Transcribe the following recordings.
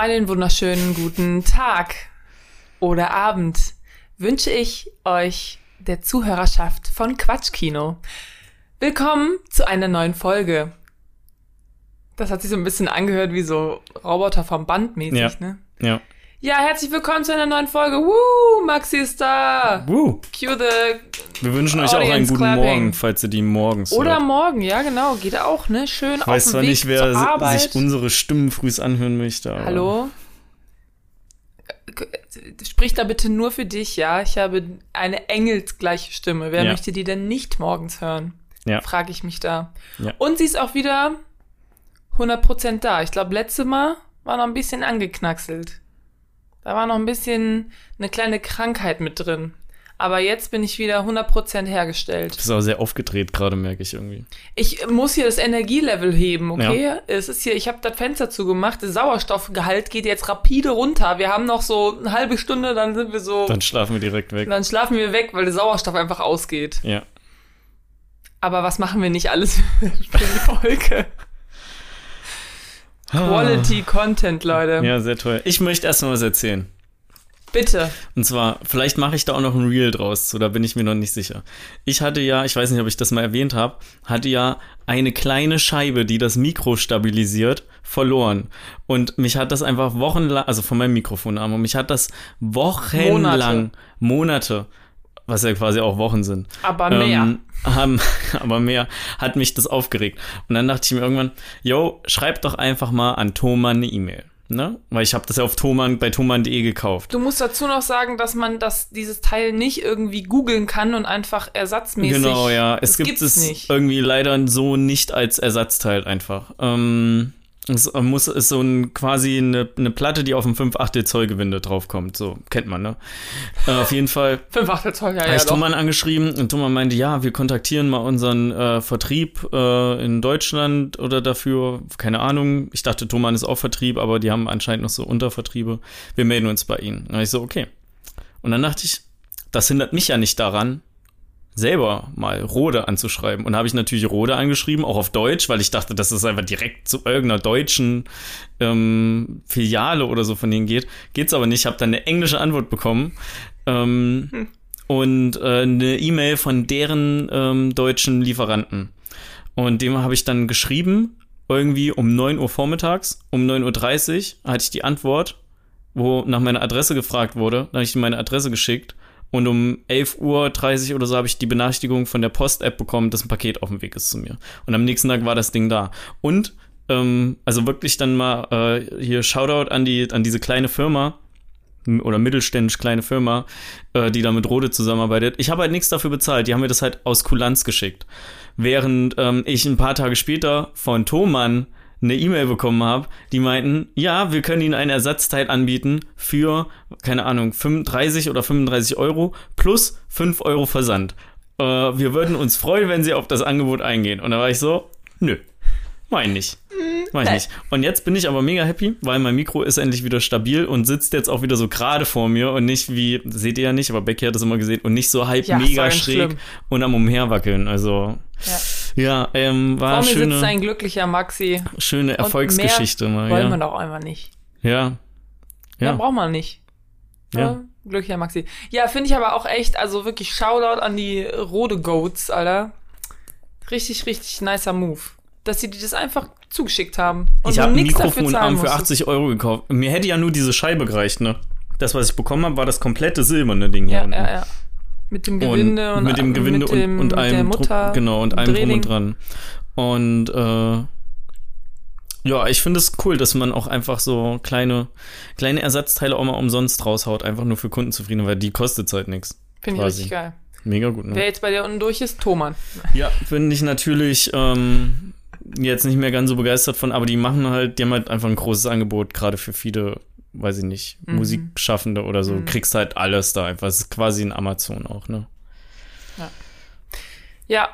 Einen wunderschönen guten Tag oder Abend wünsche ich euch der Zuhörerschaft von Quatschkino. Willkommen zu einer neuen Folge. Das hat sich so ein bisschen angehört wie so Roboter vom Band mäßig, Ja. ne? Ja. Ja, herzlich willkommen zu einer neuen Folge. Woo, Maxi ist da. Woo. Cue the Wir wünschen euch auch einen guten clapping. Morgen, falls ihr die morgens oder hört. morgen, ja genau, geht auch, ne? Schön Ich auf weiß dem zwar Weg nicht, wer sich unsere Stimmen frühs anhören möchte. Aber Hallo? Sprich da bitte nur für dich, ja? Ich habe eine engelsgleiche Stimme. Wer Ja. möchte die denn nicht morgens hören? Ja. Frage ich mich da. Ja. Und sie ist auch wieder 100% da. Ich glaube, letzte Mal war noch ein bisschen angeknackselt. Da war noch ein bisschen eine kleine Krankheit mit drin. Aber jetzt bin ich wieder 100% hergestellt. Du bist auch sehr aufgedreht gerade, merke ich irgendwie. Ich muss hier das Energielevel heben, okay? Es ist hier, ich habe das Fenster zugemacht, der Sauerstoffgehalt geht jetzt rapide runter. Wir haben noch so eine halbe Stunde, dann sind wir so, Dann schlafen wir direkt weg. dann schlafen wir weg, weil der Sauerstoff einfach ausgeht. Ja. Aber was machen wir nicht alles für die Folge? Quality Content, Leute. Ah. Ja, sehr toll. Ich möchte erst mal was erzählen. Bitte. Und zwar, vielleicht mache ich da auch noch ein Reel draus, so da bin ich mir noch nicht sicher. Ich hatte ja, ich weiß nicht, ob ich das mal erwähnt habe, hatte ja eine kleine Scheibe, die das Mikro stabilisiert, verloren. Und mich hat das einfach wochenlang, also von meinem Mikrofonarm, und mich hat das wochenlang, Monate, was ja quasi auch Wochen sind, Aber mehr. ähm, haben, aber mehr, hat mich das aufgeregt. Und dann dachte ich mir irgendwann, yo, schreib doch einfach mal an Thomann eine E-Mail. Ne? Weil ich habe das ja auf Thomann, bei thomann.de gekauft. Du musst dazu noch sagen, dass man das, dieses Teil nicht irgendwie googeln kann und einfach ersatzmäßig. Genau, ja. Es gibt es nicht. irgendwie leider so nicht als Ersatzteil einfach. Ähm, es muss ist so ein quasi eine, eine Platte, die auf ein 5 Achtel Zoll Gewinde draufkommt. So kennt man, ne? Äh, auf jeden Fall Fünf Achtel Zoll, ja, ja, ich. Thomann angeschrieben und Thomann meinte, ja, wir kontaktieren mal unseren äh, Vertrieb äh, in Deutschland oder dafür, keine Ahnung. Ich dachte, Thomann ist auch Vertrieb, aber die haben anscheinend noch so Untervertriebe. Wir melden uns bei ihnen. Hab ich so, okay. Und dann dachte ich, das hindert mich ja nicht daran, selber mal Rode anzuschreiben. Und habe ich natürlich Rode angeschrieben, auch auf Deutsch, weil ich dachte, dass es einfach direkt zu irgendeiner deutschen ähm, Filiale oder so von denen geht. Geht's aber nicht. Ich habe dann eine englische Antwort bekommen. Ähm, Und äh, eine E-Mail von deren ähm, deutschen Lieferanten. Und dem habe ich dann geschrieben, irgendwie um 9 Uhr vormittags, um 9.30 Uhr hatte ich die Antwort, wo nach meiner Adresse gefragt wurde. Dann habe ich ihm meine Adresse geschickt. Und um 11.30 Uhr oder so habe ich die Benachrichtigung von der Post-App bekommen, dass ein Paket auf dem Weg ist zu mir. Und am nächsten Tag war das Ding da. Und, ähm, also wirklich dann mal äh, hier Shoutout an, die, an diese kleine Firma, oder mittelständisch kleine Firma, äh, die da mit Rode zusammenarbeitet. Ich habe halt nichts dafür bezahlt. Die haben mir das halt aus Kulanz geschickt. Während ähm, ich ein paar Tage später von Thomann eine E-Mail bekommen habe, die meinten, ja, wir können Ihnen ein Ersatzteil anbieten für, keine Ahnung, 35 oder 35 Euro plus 5 Euro Versand. Äh, wir würden uns freuen, wenn Sie auf das Angebot eingehen. Und da war ich so, nö, mein nicht. Mach ich nein. nicht. Und jetzt bin ich aber mega happy, weil mein Mikro ist endlich wieder stabil und sitzt jetzt auch wieder so gerade vor mir und nicht wie, seht ihr ja nicht, aber Becky hat das immer gesehen, und nicht so halb Ja, mega schräg schlimm. und am Umherwackeln. Also, Ja. ja, ähm, war Vor mir sitzt schöne, ein glücklicher Maxi. schöne Und Erfolgsgeschichte mal. Wollen Ja. wir doch einfach nicht. ja. Ja, Ja. braucht man nicht. Ja. Ja. Glücklicher Maxi. Ja, finde ich aber auch echt, also wirklich Shoutout an die Rode Goats, Alter. Richtig, richtig nicer Move. Dass sie dir das einfach zugeschickt haben. Und Ich habe ein nix dafür Mikrofonarm für musstest. 80 Euro gekauft. Mir hätte ja nur diese Scheibe gereicht, ne? Das, was ich bekommen habe, war das komplette silberne Ding hier Ja, unten. ja, ja. Mit dem Gewinde und, mit dem Gewinde mit dem, und, und allem der Mutter. Genau und dem allem drum Drehling. und dran. Und äh, ja, ich finde es cool, dass man auch einfach so kleine kleine Ersatzteile auch mal umsonst raushaut, einfach nur für Kundenzufriedenheit, weil die kostet halt nichts. Finde ich richtig geil. Mega gut, ne? Wer jetzt bei dir unten durch ist, Thomann. Ja, bin ich natürlich ähm, jetzt nicht mehr ganz so begeistert von, aber die machen halt, die haben halt einfach ein großes Angebot, gerade für viele, weiß ich nicht, Mhm. Musikschaffende oder so. Mhm. Kriegst halt alles da einfach. Es ist quasi ein Amazon auch, ne? Ja,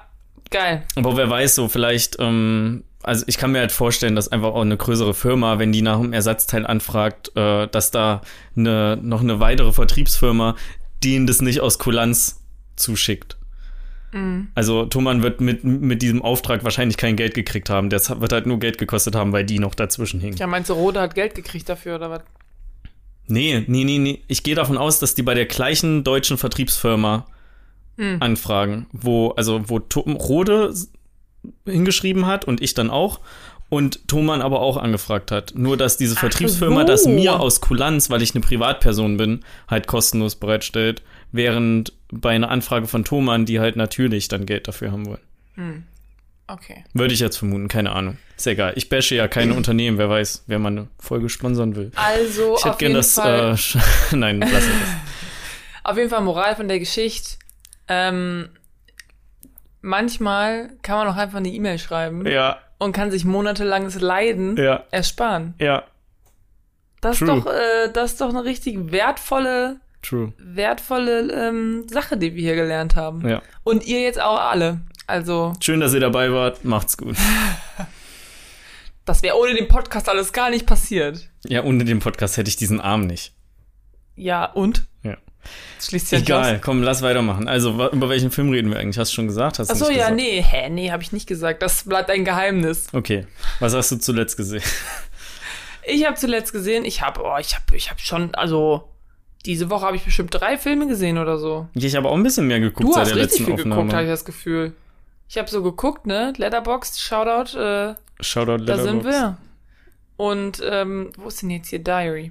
geil. Aber wer weiß, so vielleicht, ähm, also ich kann mir halt vorstellen, dass einfach auch eine größere Firma, wenn die nach einem Ersatzteil anfragt, äh, dass da eine, noch eine weitere Vertriebsfirma denen das nicht aus Kulanz zuschickt. Mhm. Also Thomann wird mit, mit diesem Auftrag wahrscheinlich kein Geld gekriegt haben. Das wird halt nur Geld gekostet haben, weil die noch dazwischen hingen. Ja, meinst du, Rode hat Geld gekriegt dafür oder was? Nee, nee, nee, nee. Ich gehe davon aus, dass die bei der gleichen deutschen Vertriebsfirma Hm. anfragen, wo, also wo Tom Rode hingeschrieben hat und ich dann auch. Und Thomann aber auch angefragt hat. Nur, dass diese Vertriebsfirma so. das mir aus Kulanz, weil ich eine Privatperson bin, halt kostenlos bereitstellt. Während bei einer Anfrage von Thomann, die halt natürlich dann Geld dafür haben wollen. Hm. Okay. Würde ich jetzt vermuten, keine Ahnung. Ist egal. Ich bashe ja keine Unternehmen, wer weiß, wer meine Folge sponsern will. Also Ich hätte auf gern jeden das. Fall. Äh, Nein, lass es. Auf jeden Fall Moral von der Geschichte. Ähm, manchmal kann man auch einfach eine E-Mail schreiben Ja, und kann sich monatelanges Leiden ja, ersparen. ja. Das ist doch, äh, das ist doch eine richtig wertvolle, True. wertvolle ähm, Sache, die wir hier gelernt haben. Ja. Und ihr jetzt auch alle. Also, Schön, dass ihr dabei wart. Macht's gut. das wäre ohne den Podcast alles gar nicht passiert. Ja, ohne den Podcast hätte ich diesen Arm nicht. Ja, und? Ja. Das schließt ja nicht Egal, komm, lass weitermachen. Also, über welchen Film reden wir eigentlich? Hast du schon gesagt? Hast Achso, ja, gesagt? nee, hä, nee, habe ich nicht gesagt. Das bleibt ein Geheimnis. Okay. Was hast du zuletzt gesehen? Ich habe zuletzt gesehen, ich habe, oh, ich habe, ich habe schon, also diese Woche habe ich bestimmt drei Filme gesehen oder so. Ich habe auch ein bisschen mehr geguckt Du seit hast der richtig letzten viel Aufnahme. geguckt, habe ich das Gefühl. Ich habe so geguckt, ne? Letterboxd, Shoutout, äh, Shoutout da sind Letterboxd. wir. Und ähm, wo ist denn jetzt hier Diary?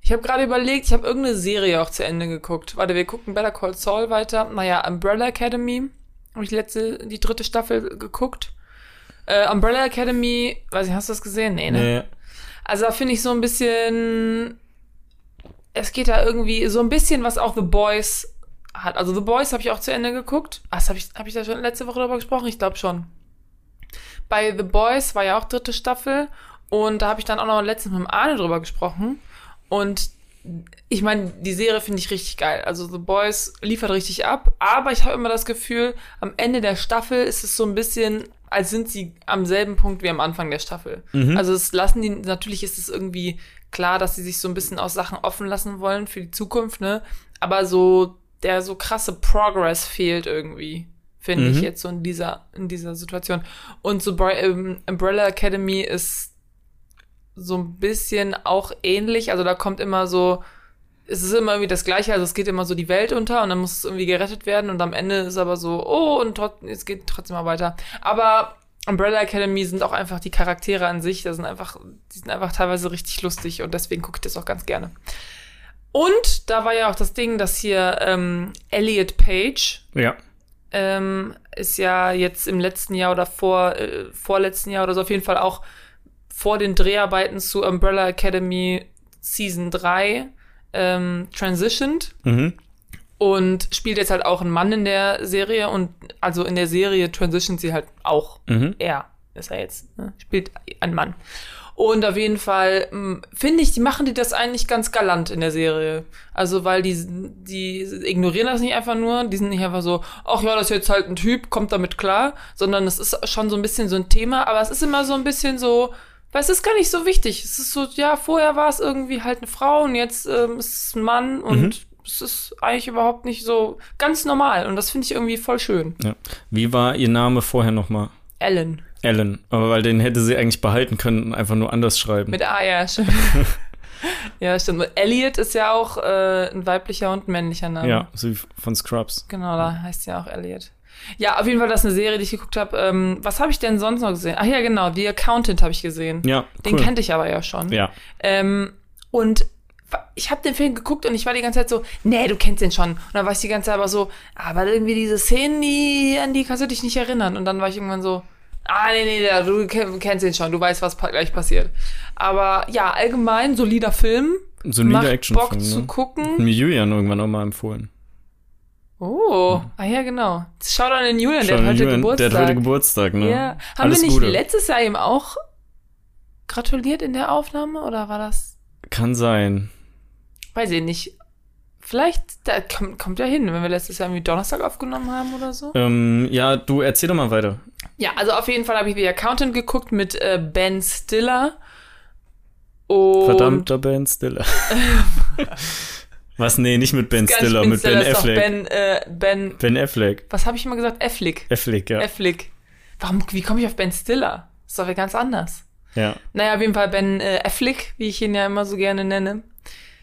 Ich habe gerade überlegt, ich habe irgendeine Serie auch zu Ende geguckt. Warte, wir gucken Better Call Saul weiter. Naja, Umbrella Academy habe ich letzte, die dritte Staffel geguckt. Äh, Umbrella Academy, weiß ich, hast du das gesehen? Nee, ne? Nee. Also da finde ich so ein bisschen, es geht da irgendwie so ein bisschen, was auch The Boys hat. Also The Boys habe ich auch zu Ende geguckt. Was habe ich, habe ich da schon letzte Woche darüber gesprochen? Ich glaube schon. Bei The Boys war ja auch dritte Staffel und da habe ich dann auch noch letztens mit dem Arne drüber gesprochen und ich meine, die Serie finde ich richtig geil. Also The Boys liefert richtig ab, aber ich habe immer das Gefühl, am Ende der Staffel ist es so ein bisschen, als sind sie am selben Punkt wie am Anfang der Staffel. Mhm. Also es lassen die, natürlich ist es irgendwie klar, dass sie sich so ein bisschen aus Sachen offen lassen wollen für die Zukunft, ne? Aber so der so krasse Progress fehlt irgendwie, finde ich Mhm. jetzt so in dieser in dieser Situation. Und so Bri- ähm, Umbrella Academy ist so ein bisschen auch ähnlich. Also da kommt immer so, es ist immer irgendwie das Gleiche. Also es geht immer so die Welt unter und dann muss es irgendwie gerettet werden und am Ende ist aber so, oh, und es geht trotzdem mal weiter. Aber Umbrella Academy sind auch einfach die Charaktere an sich, das sind einfach, die sind einfach teilweise richtig lustig und deswegen gucke ich das auch ganz gerne. Und da war ja auch das Ding, dass hier ähm, Elliot Page, Ja. ähm, ist ja jetzt im letzten Jahr oder vor, äh, vorletzten Jahr oder so auf jeden Fall auch vor den Dreharbeiten zu Umbrella Academy Season 3 ähm, transitioned Mhm. und spielt jetzt halt auch einen Mann in der Serie und also in der Serie transition sie halt auch. Mhm. Er ist er jetzt, ne? spielt ein Mann. Und auf jeden Fall mh, finde ich, die machen die das eigentlich ganz galant in der Serie. Also, weil die, die ignorieren das nicht einfach nur, die sind nicht einfach so, ach ja, das ist jetzt halt ein Typ, kommt damit klar, sondern es ist schon so ein bisschen so ein Thema, aber es ist immer so ein bisschen so, weil es ist gar nicht so wichtig. Es ist so, ja, vorher war es irgendwie halt eine Frau und jetzt ähm, ist es ein Mann und Mhm. es ist eigentlich überhaupt nicht so ganz normal und das finde ich irgendwie voll schön. ja. Wie war ihr Name vorher nochmal? Ellen. Ellen. Aber weil den hätte sie eigentlich behalten können und einfach nur anders schreiben. Mit A, ja, stimmt. ja, stimmt. Elliot ist ja auch äh, ein weiblicher und männlicher Name. ja, so wie von Scrubs. Genau, da heißt sie ja auch Elliot. Ja, auf jeden Fall, das ist eine Serie, die ich geguckt habe. Ähm, was habe ich denn sonst noch gesehen? Ach ja, genau, The Accountant habe ich gesehen. Ja, Den cool. kannte ich aber ja schon. Ja. Ähm, und ich habe den Film geguckt und ich war die ganze Zeit so, nee, du kennst den schon. Und dann war ich die ganze Zeit aber so, aber irgendwie diese Szenen, die, an die kannst du dich nicht erinnern. Und dann war ich irgendwann so, ah, nee, nee, du ken- kennst den schon, du weißt, was gleich passiert. Aber ja, allgemein, solider Film. Solider macht Actionfilm, Bock zu ne? gucken. Mir Julian irgendwann auch mal empfohlen. Oh, ah ja, genau. Schau an den Julian, der hat heute Julian, Geburtstag. Der hat heute Geburtstag, ne? Ja. Haben Alles wir nicht Gute. letztes Jahr ihm auch gratuliert in der Aufnahme oder war das? Kann sein. Weiß ich nicht. Vielleicht, da kommt, kommt ja hin, wenn wir letztes Jahr irgendwie Donnerstag aufgenommen haben oder so. Ähm, ja, du erzähl doch mal weiter. Ja, also auf jeden Fall habe ich The Accountant geguckt mit äh, Ben Stiller. Und Verdammter Ben Stiller. Was? Nee, nicht mit Ben Stiller, mit Ben Affleck. Ben, äh, Ben, Ben Affleck. was habe ich immer gesagt? Affleck. Affleck, ja. Affleck. Warum, wie komme ich auf Ben Stiller? Ist doch ganz anders. ja. Naja, auf jeden Fall Ben äh, Affleck, wie ich ihn ja immer so gerne nenne,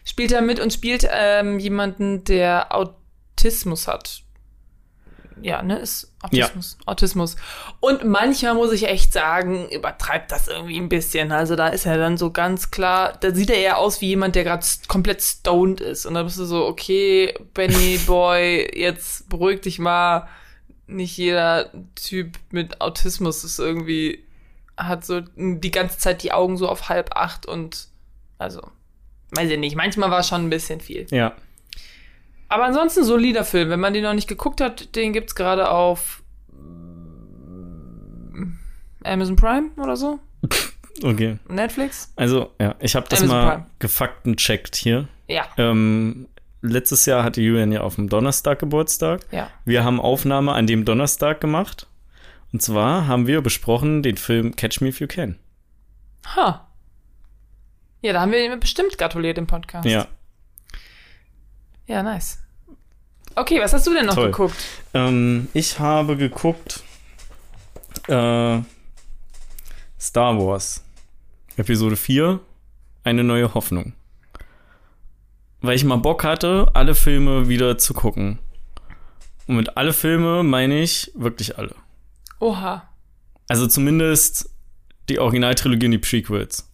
spielt da mit und spielt ähm, jemanden, der Autismus hat. Ja, ne, ist Autismus. Autismus. Und manchmal muss ich echt sagen, übertreibt das irgendwie ein bisschen. Also da ist er dann so ganz klar, da sieht er eher aus wie jemand, der gerade komplett stoned ist. Und da bist du so, okay, Benny Boy, jetzt beruhig dich mal. Nicht jeder Typ mit Autismus ist irgendwie hat so die ganze Zeit die Augen so auf halb acht und also, weiß ich nicht, manchmal war schon ein bisschen viel. Ja. Aber ansonsten solider Film. Wenn man den noch nicht geguckt hat, den gibt's gerade auf mm, Amazon Prime oder so. Okay. Netflix. Also, ja, ich habe das Amazon mal Prime. gefaktencheckt hier. Ja, Ähm, letztes Jahr hatte Julian ja auf dem Donnerstag Geburtstag. ja. Wir haben Aufnahme an dem Donnerstag gemacht. Und zwar haben wir besprochen den Film Catch Me If You Can. Ha. Ja, da haben wir ihm bestimmt gratuliert im Podcast. Ja. Ja, nice. Okay, was hast du denn noch Toll. geguckt? Ähm, ich habe geguckt äh, Star Wars Episode 4 Eine neue Hoffnung. Weil ich mal Bock hatte, alle Filme wieder zu gucken. Und mit alle Filme meine ich wirklich alle. Oha. Also zumindest die Originaltrilogie und die Prequels.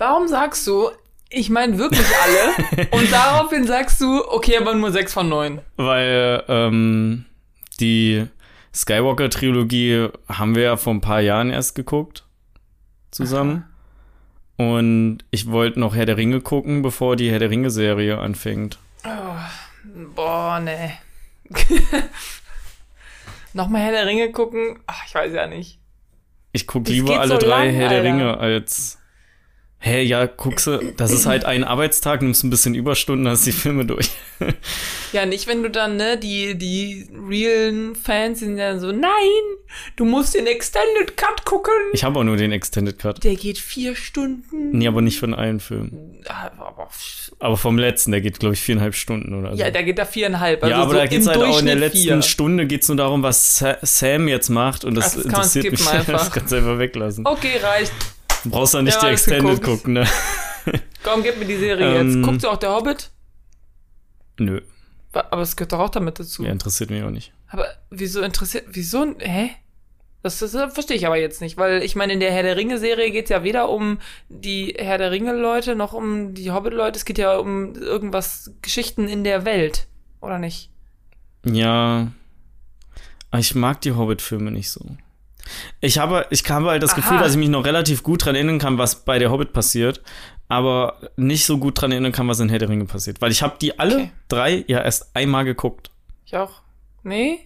Warum sagst du, ich meine wirklich alle und daraufhin sagst du, okay, aber nur sechs von neun. Weil ähm, die Skywalker-Trilogie haben wir ja vor ein paar Jahren erst geguckt. Zusammen. Und ich wollte noch Herr der Ringe gucken, bevor die Herr der Ringe-Serie anfängt. Boah, nee. Nochmal Herr der Ringe gucken? Ach, ich weiß ja nicht. Ich guck Das lieber alle so drei lang, Herr der Alter. Ringe als. Hä, ja, guckst du, das ist halt ein Arbeitstag, nimmst ein bisschen Überstunden, hast die Filme durch. Ja, nicht, wenn du dann, ne, die, die realen Fans sind dann so, nein, du musst den Extended Cut gucken. Ich habe auch nur den Extended Cut. Der geht vier Stunden. Nee, aber nicht von allen Filmen. Aber, Aber vom letzten, der geht, glaube ich, viereinhalb Stunden oder so. ja, da geht da viereinhalb. Also ja, aber so da geht's halt auch in der letzten vier. Stunde geht's nur darum, was Sa Sam jetzt macht und das, Ach, das interessiert mich. einfach. Das kannst du einfach weglassen. Okay, reicht. Du brauchst doch nicht Ja, die Extended geguckt. gucken, ne? Komm, gib mir die Serie Ähm, jetzt. Guckst du auch der Hobbit? Nö, Aber es gehört doch auch damit dazu. ja, interessiert mich auch nicht. Aber wieso interessiert, wieso, hä? Das, das, das verstehe ich aber jetzt nicht, weil ich meine, in der Herr der Ringe-Serie geht es ja weder um die Herr der Ringe-Leute noch um die Hobbit-Leute, es geht ja um irgendwas, Geschichten in der Welt, oder nicht? Ja, aber ich mag die Hobbit-Filme nicht so. Ich habe, ich habe halt das Aha. Gefühl, dass ich mich noch relativ gut dran erinnern kann, was bei der Hobbit passiert, aber nicht so gut dran erinnern kann, was in Herr der Ringe passiert. Weil ich habe die alle Okay. drei ja erst einmal geguckt. Ich auch. Nee?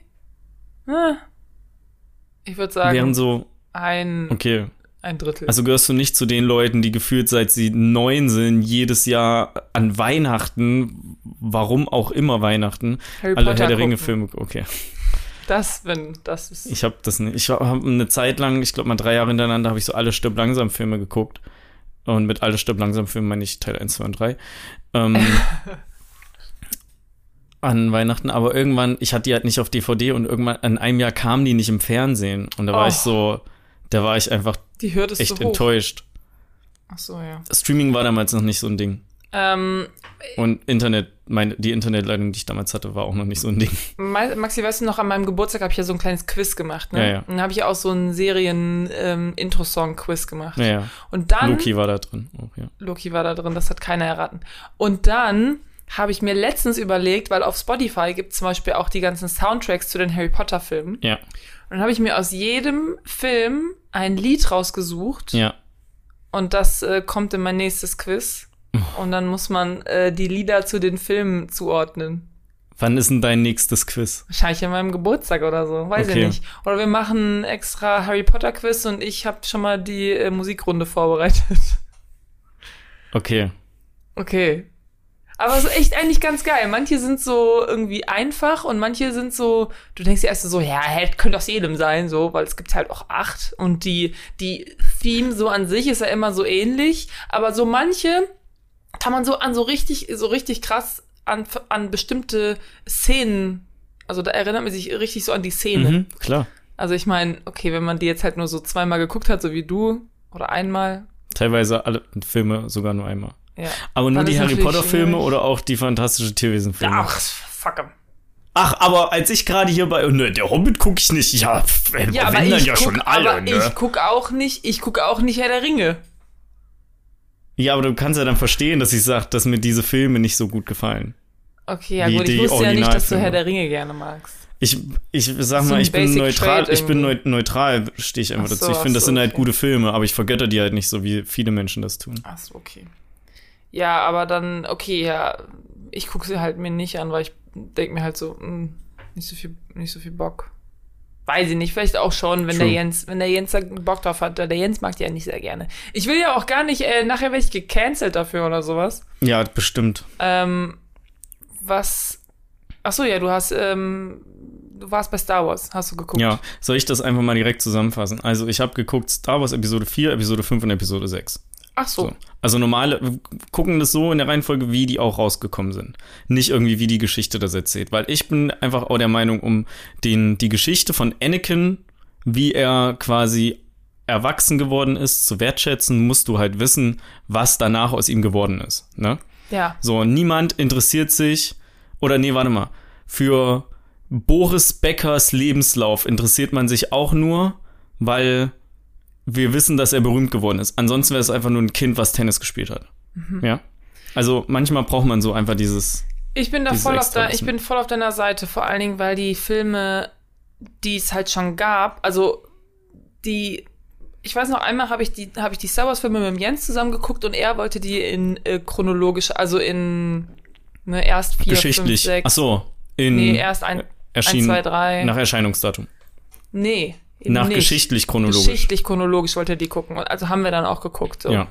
Ah. Ich würde sagen, Wären so, ein, okay, ein Drittel. Also gehörst du nicht zu den Leuten, die gefühlt seit sie neun sind, jedes Jahr an Weihnachten, warum auch immer Weihnachten, Harry alle Potter Herr der gucken. Ringe Filme. Okay, Das, wenn, das ist. ich habe das nicht. Ich habe eine Zeit lang, ich glaube mal drei Jahre hintereinander, habe ich so alle Stirb langsam Filme geguckt. Und mit alle Stirb langsam Filmen meine ich Teil 1, 2 und 3. Ähm, an Weihnachten, aber irgendwann, ich hatte die halt nicht auf DVD und irgendwann in einem Jahr kamen die nicht im Fernsehen. Und da war Oh. ich so, da war ich einfach echt enttäuscht. Ach so, ja. Streaming war damals noch nicht so ein Ding. Ähm, Und Internet, meine, die Internetleitung, die ich damals hatte, war auch noch nicht so ein Ding. Ma- Maxi, weißt du noch, an meinem Geburtstag habe ich ja so ein kleines Quiz gemacht, ne? Ja, ja. Und dann habe ich auch so einen Serien-Intro-Song-Quiz gemacht. Naja, Und dann, Loki war da drin. Auch, ja. Loki war da drin, das hat keiner erraten. Und dann habe ich mir letztens überlegt, weil auf Spotify gibt es zum Beispiel auch die ganzen Soundtracks zu den Harry Potter-Filmen. ja, Und dann habe ich mir aus jedem Film ein Lied rausgesucht. ja. Und das äh, kommt in mein nächstes Quiz. Und dann muss man äh, die Lieder zu den Filmen zuordnen. Wann ist denn dein nächstes Quiz? Wahrscheinlich an meinem Geburtstag oder so, weiß Okay. ich nicht. Oder wir machen extra Harry Potter Quiz und ich habe schon mal die äh, Musikrunde vorbereitet. Okay. Okay. Aber es ist echt eigentlich ganz geil. Manche sind so irgendwie einfach und manche sind so, du denkst dir erst so, ja, könnte aus jedem sein, so, weil es gibt halt auch acht und die, die Theme so an sich ist ja immer so ähnlich, aber so manche kann man so an so richtig, so richtig krass an, an bestimmte Szenen, also da erinnert man sich richtig so an die Szene. Mhm, klar. Also ich meine, okay, wenn man die jetzt halt nur so zweimal geguckt hat, so wie du, oder einmal, Teilweise alle Filme sogar nur einmal. ja. Aber nur die Harry natürlich Potter Filme schwierig. oder auch die fantastische Tierwesen-Filme? Ach, fuck 'em. Ach, aber als ich gerade hier bei, ne, der Hobbit gucke ich nicht. Ja, pf, Ja, aber ich dann ja guck, schon alle, aber ne? ich guck auch nicht, ich gucke auch nicht Herr der Ringe. Ja, aber du kannst ja dann verstehen, dass ich sage, dass mir diese Filme nicht so gut gefallen. Okay, ja gut, ich wusste ja nicht, dass du. Herr der Ringe gerne magst. Ich, ich sag mal, ich bin neutral, ich bin neutral, stehe ich einfach Ach so, dazu. Ich finde, das so, sind halt okay. gute Filme, aber ich vergötter die halt nicht so, wie viele Menschen das tun. Ach so, okay. Ja, aber dann, okay, ja, ich gucke sie halt mir nicht an, weil ich denke mir halt so, mh, nicht so viel, nicht so viel Bock. Weiß ich nicht, vielleicht auch schon, wenn True. der Jens, wenn der Jens da Bock drauf hat. Der Jens mag die ja nicht sehr gerne. Ich will ja auch gar nicht, äh, nachher werde ich gecancelt dafür oder sowas. Ja, bestimmt. Ähm, was, ach so, ja, du hast, ähm, du warst bei Star Wars, hast du geguckt? Ja, soll ich das einfach mal direkt zusammenfassen? Also, ich habe geguckt Star Wars Episode 4, Episode 5 und Episode 6. Ach so. So. Also normale, wir gucken das so in der Reihenfolge, wie die auch rausgekommen sind. Nicht irgendwie, wie die Geschichte das erzählt. Weil ich bin einfach auch der Meinung, um den, die Geschichte von Anakin, wie er quasi erwachsen geworden ist, zu wertschätzen, musst du halt wissen, was danach aus ihm geworden ist. Ne? Ja. So, niemand interessiert sich, oder nee, warte mal, für Boris Beckers Lebenslauf interessiert man sich auch nur, weil wir wissen, dass er berühmt geworden ist. Ansonsten wäre es einfach nur ein Kind, was Tennis gespielt hat. Ja. Also manchmal braucht man so einfach dieses. Ich bin da voll auf der, ich bin voll auf deiner Seite, vor allen Dingen, weil die Filme, die es halt schon gab, also die, ich weiß noch einmal habe ich die, habe ich die Star Wars Filme mit dem Jens zusammen geguckt und er wollte die in äh, chronologisch, also in ne, erst vier, geschichtlich. fünf, sechs. Ach so, in Nee, erst ein, erschienen ein, zwei, drei. nach Erscheinungsdatum. nee. Eben Nach nicht. geschichtlich chronologisch. Geschichtlich chronologisch wollte er die gucken. Also haben wir dann auch geguckt. So. Ja.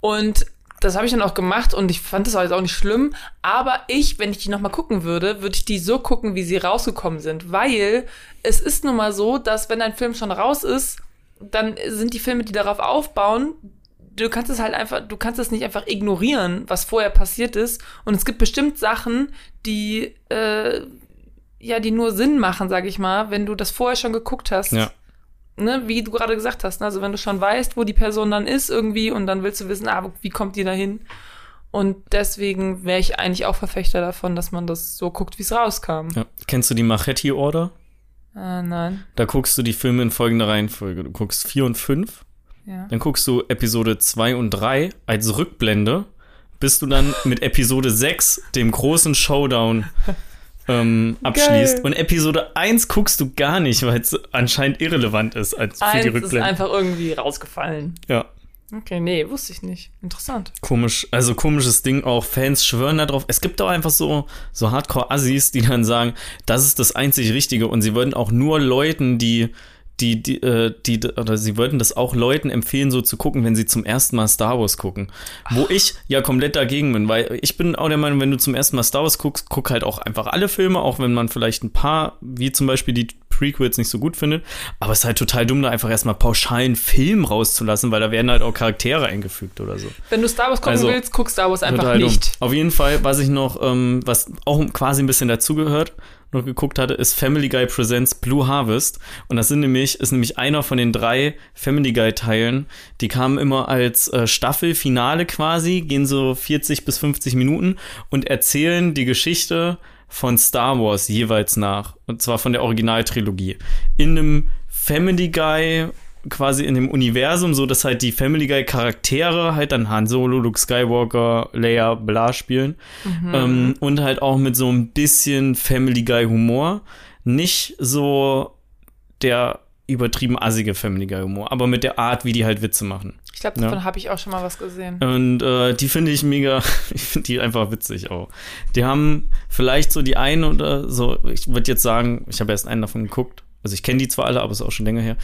Und das habe ich dann auch gemacht und ich fand das jetzt auch nicht schlimm. Aber ich, wenn ich die nochmal gucken würde, würde ich die so gucken, wie sie rausgekommen sind. Weil es ist nun mal so, dass wenn ein Film schon raus ist, dann sind die Filme, die darauf aufbauen, du kannst es halt einfach, du kannst es nicht einfach ignorieren, was vorher passiert ist. Und es gibt bestimmt Sachen, die, äh, ja, die nur Sinn machen, sag ich mal, wenn du das vorher schon geguckt hast Ja. Ne, wie du gerade gesagt hast, ne? also wenn du schon weißt, wo die Person dann ist irgendwie und dann willst du wissen, ah, wie kommt die da hin? Und deswegen wäre ich eigentlich auch Verfechter davon, dass man das so guckt, wie es rauskam. ja. Kennst du die Machetti Order? Äh, nein. Da guckst du die Filme in folgender Reihenfolge. Du guckst 4 und 5, Ja. dann guckst du Episode 2 und 3 als Rückblende, bis du dann mit Episode 6, dem großen Showdown, ähm, abschließt. Geil. Und Episode 1 guckst du gar nicht, weil es anscheinend irrelevant ist als für die Eins ist Rückblende. einfach irgendwie rausgefallen. Ja, Okay, nee, wusste ich nicht. Interessant. komisch. Also komisches Ding auch. Fans schwören da drauf. Es gibt auch einfach so, so Hardcore-Assis, die dann sagen, das ist das einzig Richtige. Und sie würden auch nur Leuten, die die, die, äh, die, oder sie würden das auch Leuten empfehlen, so zu gucken, wenn sie zum ersten Mal Star Wars gucken. Wo ich ja komplett dagegen bin, weil ich bin auch der Meinung, wenn du zum ersten Mal Star Wars guckst, guck halt auch einfach alle Filme, auch wenn man vielleicht ein paar, wie zum Beispiel die Prequels nicht so gut findet. Aber es ist halt total dumm, da einfach erstmal pauschalen Film rauszulassen, weil da werden halt auch Charaktere eingefügt oder so. Wenn du Star Wars gucken Also, willst, guck Star Wars einfach Total dumm. nicht. Auf jeden Fall, was ich noch, ähm, was auch quasi ein bisschen dazugehört, noch geguckt hatte, ist Family Guy Presents Blue Harvest. Und das sind nämlich, ist nämlich einer von den drei Family Guy Teilen. Die kamen immer als äh, Staffelfinale quasi, gehen so 40 bis 50 Minuten und erzählen die Geschichte von Star Wars jeweils nach. Und zwar von der Originaltrilogie. In einem Family Guy quasi in dem Universum, so dass halt die Family Guy Charaktere halt dann Han Solo, Luke Skywalker, Leia, bla spielen. Ähm, und halt auch mit so ein bisschen Family Guy Humor. Nicht so der übertrieben assige Family Guy Humor, aber mit der Art, wie die halt Witze machen. Ich glaube, Ja. davon habe ich auch schon mal was gesehen. Und äh, die finde ich mega, ich finde die einfach witzig auch. Die haben vielleicht so die einen oder so, ich würde jetzt sagen, ich habe erst einen davon geguckt. Also ich kenne die zwar alle, aber es ist auch schon länger her.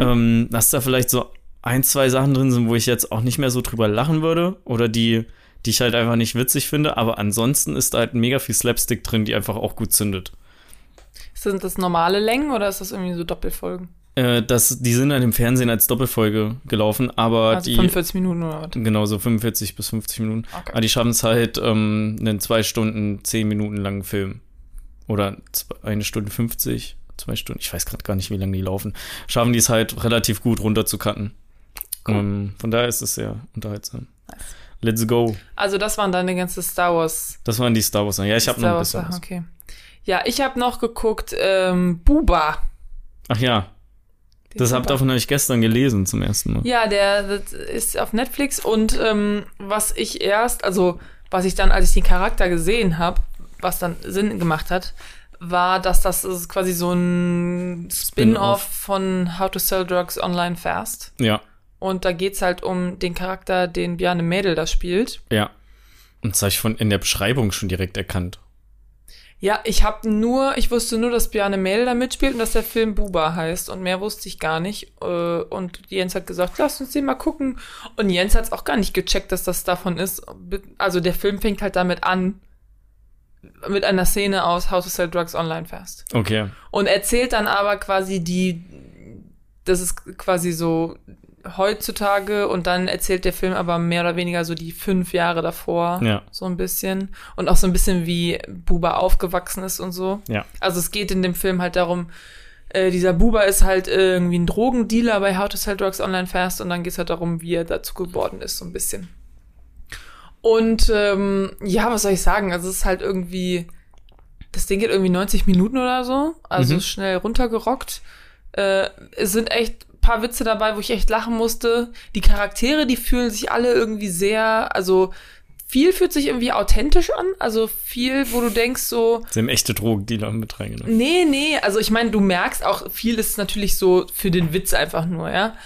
Ähm, dass da vielleicht so ein, zwei Sachen drin sind, wo ich jetzt auch nicht mehr so drüber lachen würde oder die, die ich halt einfach nicht witzig finde. Aber ansonsten ist da halt mega viel Slapstick drin, die einfach auch gut zündet. Sind das normale Längen oder ist das irgendwie so Doppelfolgen? Äh, das, die sind dann im Fernsehen als Doppelfolge gelaufen, aber Also die. 45 Minuten oder was? Genau, so 45 bis 50 Minuten. Okay. Aber die schaffen es halt, ähm, einen zwei Stunden, zehn Minuten langen Film. Oder eine Stunde 50, zwei Stunden, ich weiß gerade gar nicht, wie lange die laufen. Schaffen die es halt relativ gut runter zu cutten. Cool. Ähm, von daher ist es sehr unterhaltsam. Nice. Let's go. Also das waren deine ganze Star Wars. Das waren die Star Wars. Ja, ich habe noch ein Wars bisschen was. okay. Ja, ich habe noch geguckt, ähm, Buba. Ach ja, Den das hab, Buba. davon habe ich gestern gelesen zum ersten Mal. Ja, der das ist auf Netflix und ähm, was ich erst, also was ich dann, als ich den Charakter gesehen habe, was dann Sinn gemacht hat, war, dass das ist quasi so ein Spin-off von How to Sell Drugs Online Fast. Ja, Und da geht's halt um den Charakter, den Bjarne Mädel da spielt. ja. Und das habe ich von in der Beschreibung schon direkt erkannt. Ja, ich habe nur, ich wusste nur, dass Bjarne Mädel da mitspielt und dass der Film Buba heißt und mehr wusste ich gar nicht. Äh, Und Jens hat gesagt, lass uns den mal gucken. Und Jens hat es auch gar nicht gecheckt, dass das davon ist. Also der Film fängt halt damit an, mit einer Szene aus How to Sell Drugs Online Fast. Okay. Und erzählt dann aber quasi die, das ist quasi so heutzutage und dann erzählt der Film aber mehr oder weniger so die fünf Jahre davor. Ja. So ein bisschen. Und auch so ein bisschen wie Buba aufgewachsen ist und so. Ja. Also es geht in dem Film halt darum, äh, dieser Buba ist halt irgendwie ein Drogendealer bei How to Sell Drugs Online Fast und dann geht es halt darum, wie er dazu geworden ist, so ein bisschen. Und ähm, ja, was soll ich sagen? Also es ist halt irgendwie, das Ding geht irgendwie 90 Minuten oder so, also Mhm. schnell runtergerockt. Äh, es sind echt ein paar Witze dabei, wo ich echt lachen musste. Die Charaktere, die fühlen sich alle irgendwie sehr, also viel fühlt sich irgendwie authentisch an, also viel, wo du denkst so, Sie haben echte Drogendealer mit reingenommen. Nee, nee, also ich meine, du merkst auch, viel ist natürlich so für den Witz einfach nur, ja.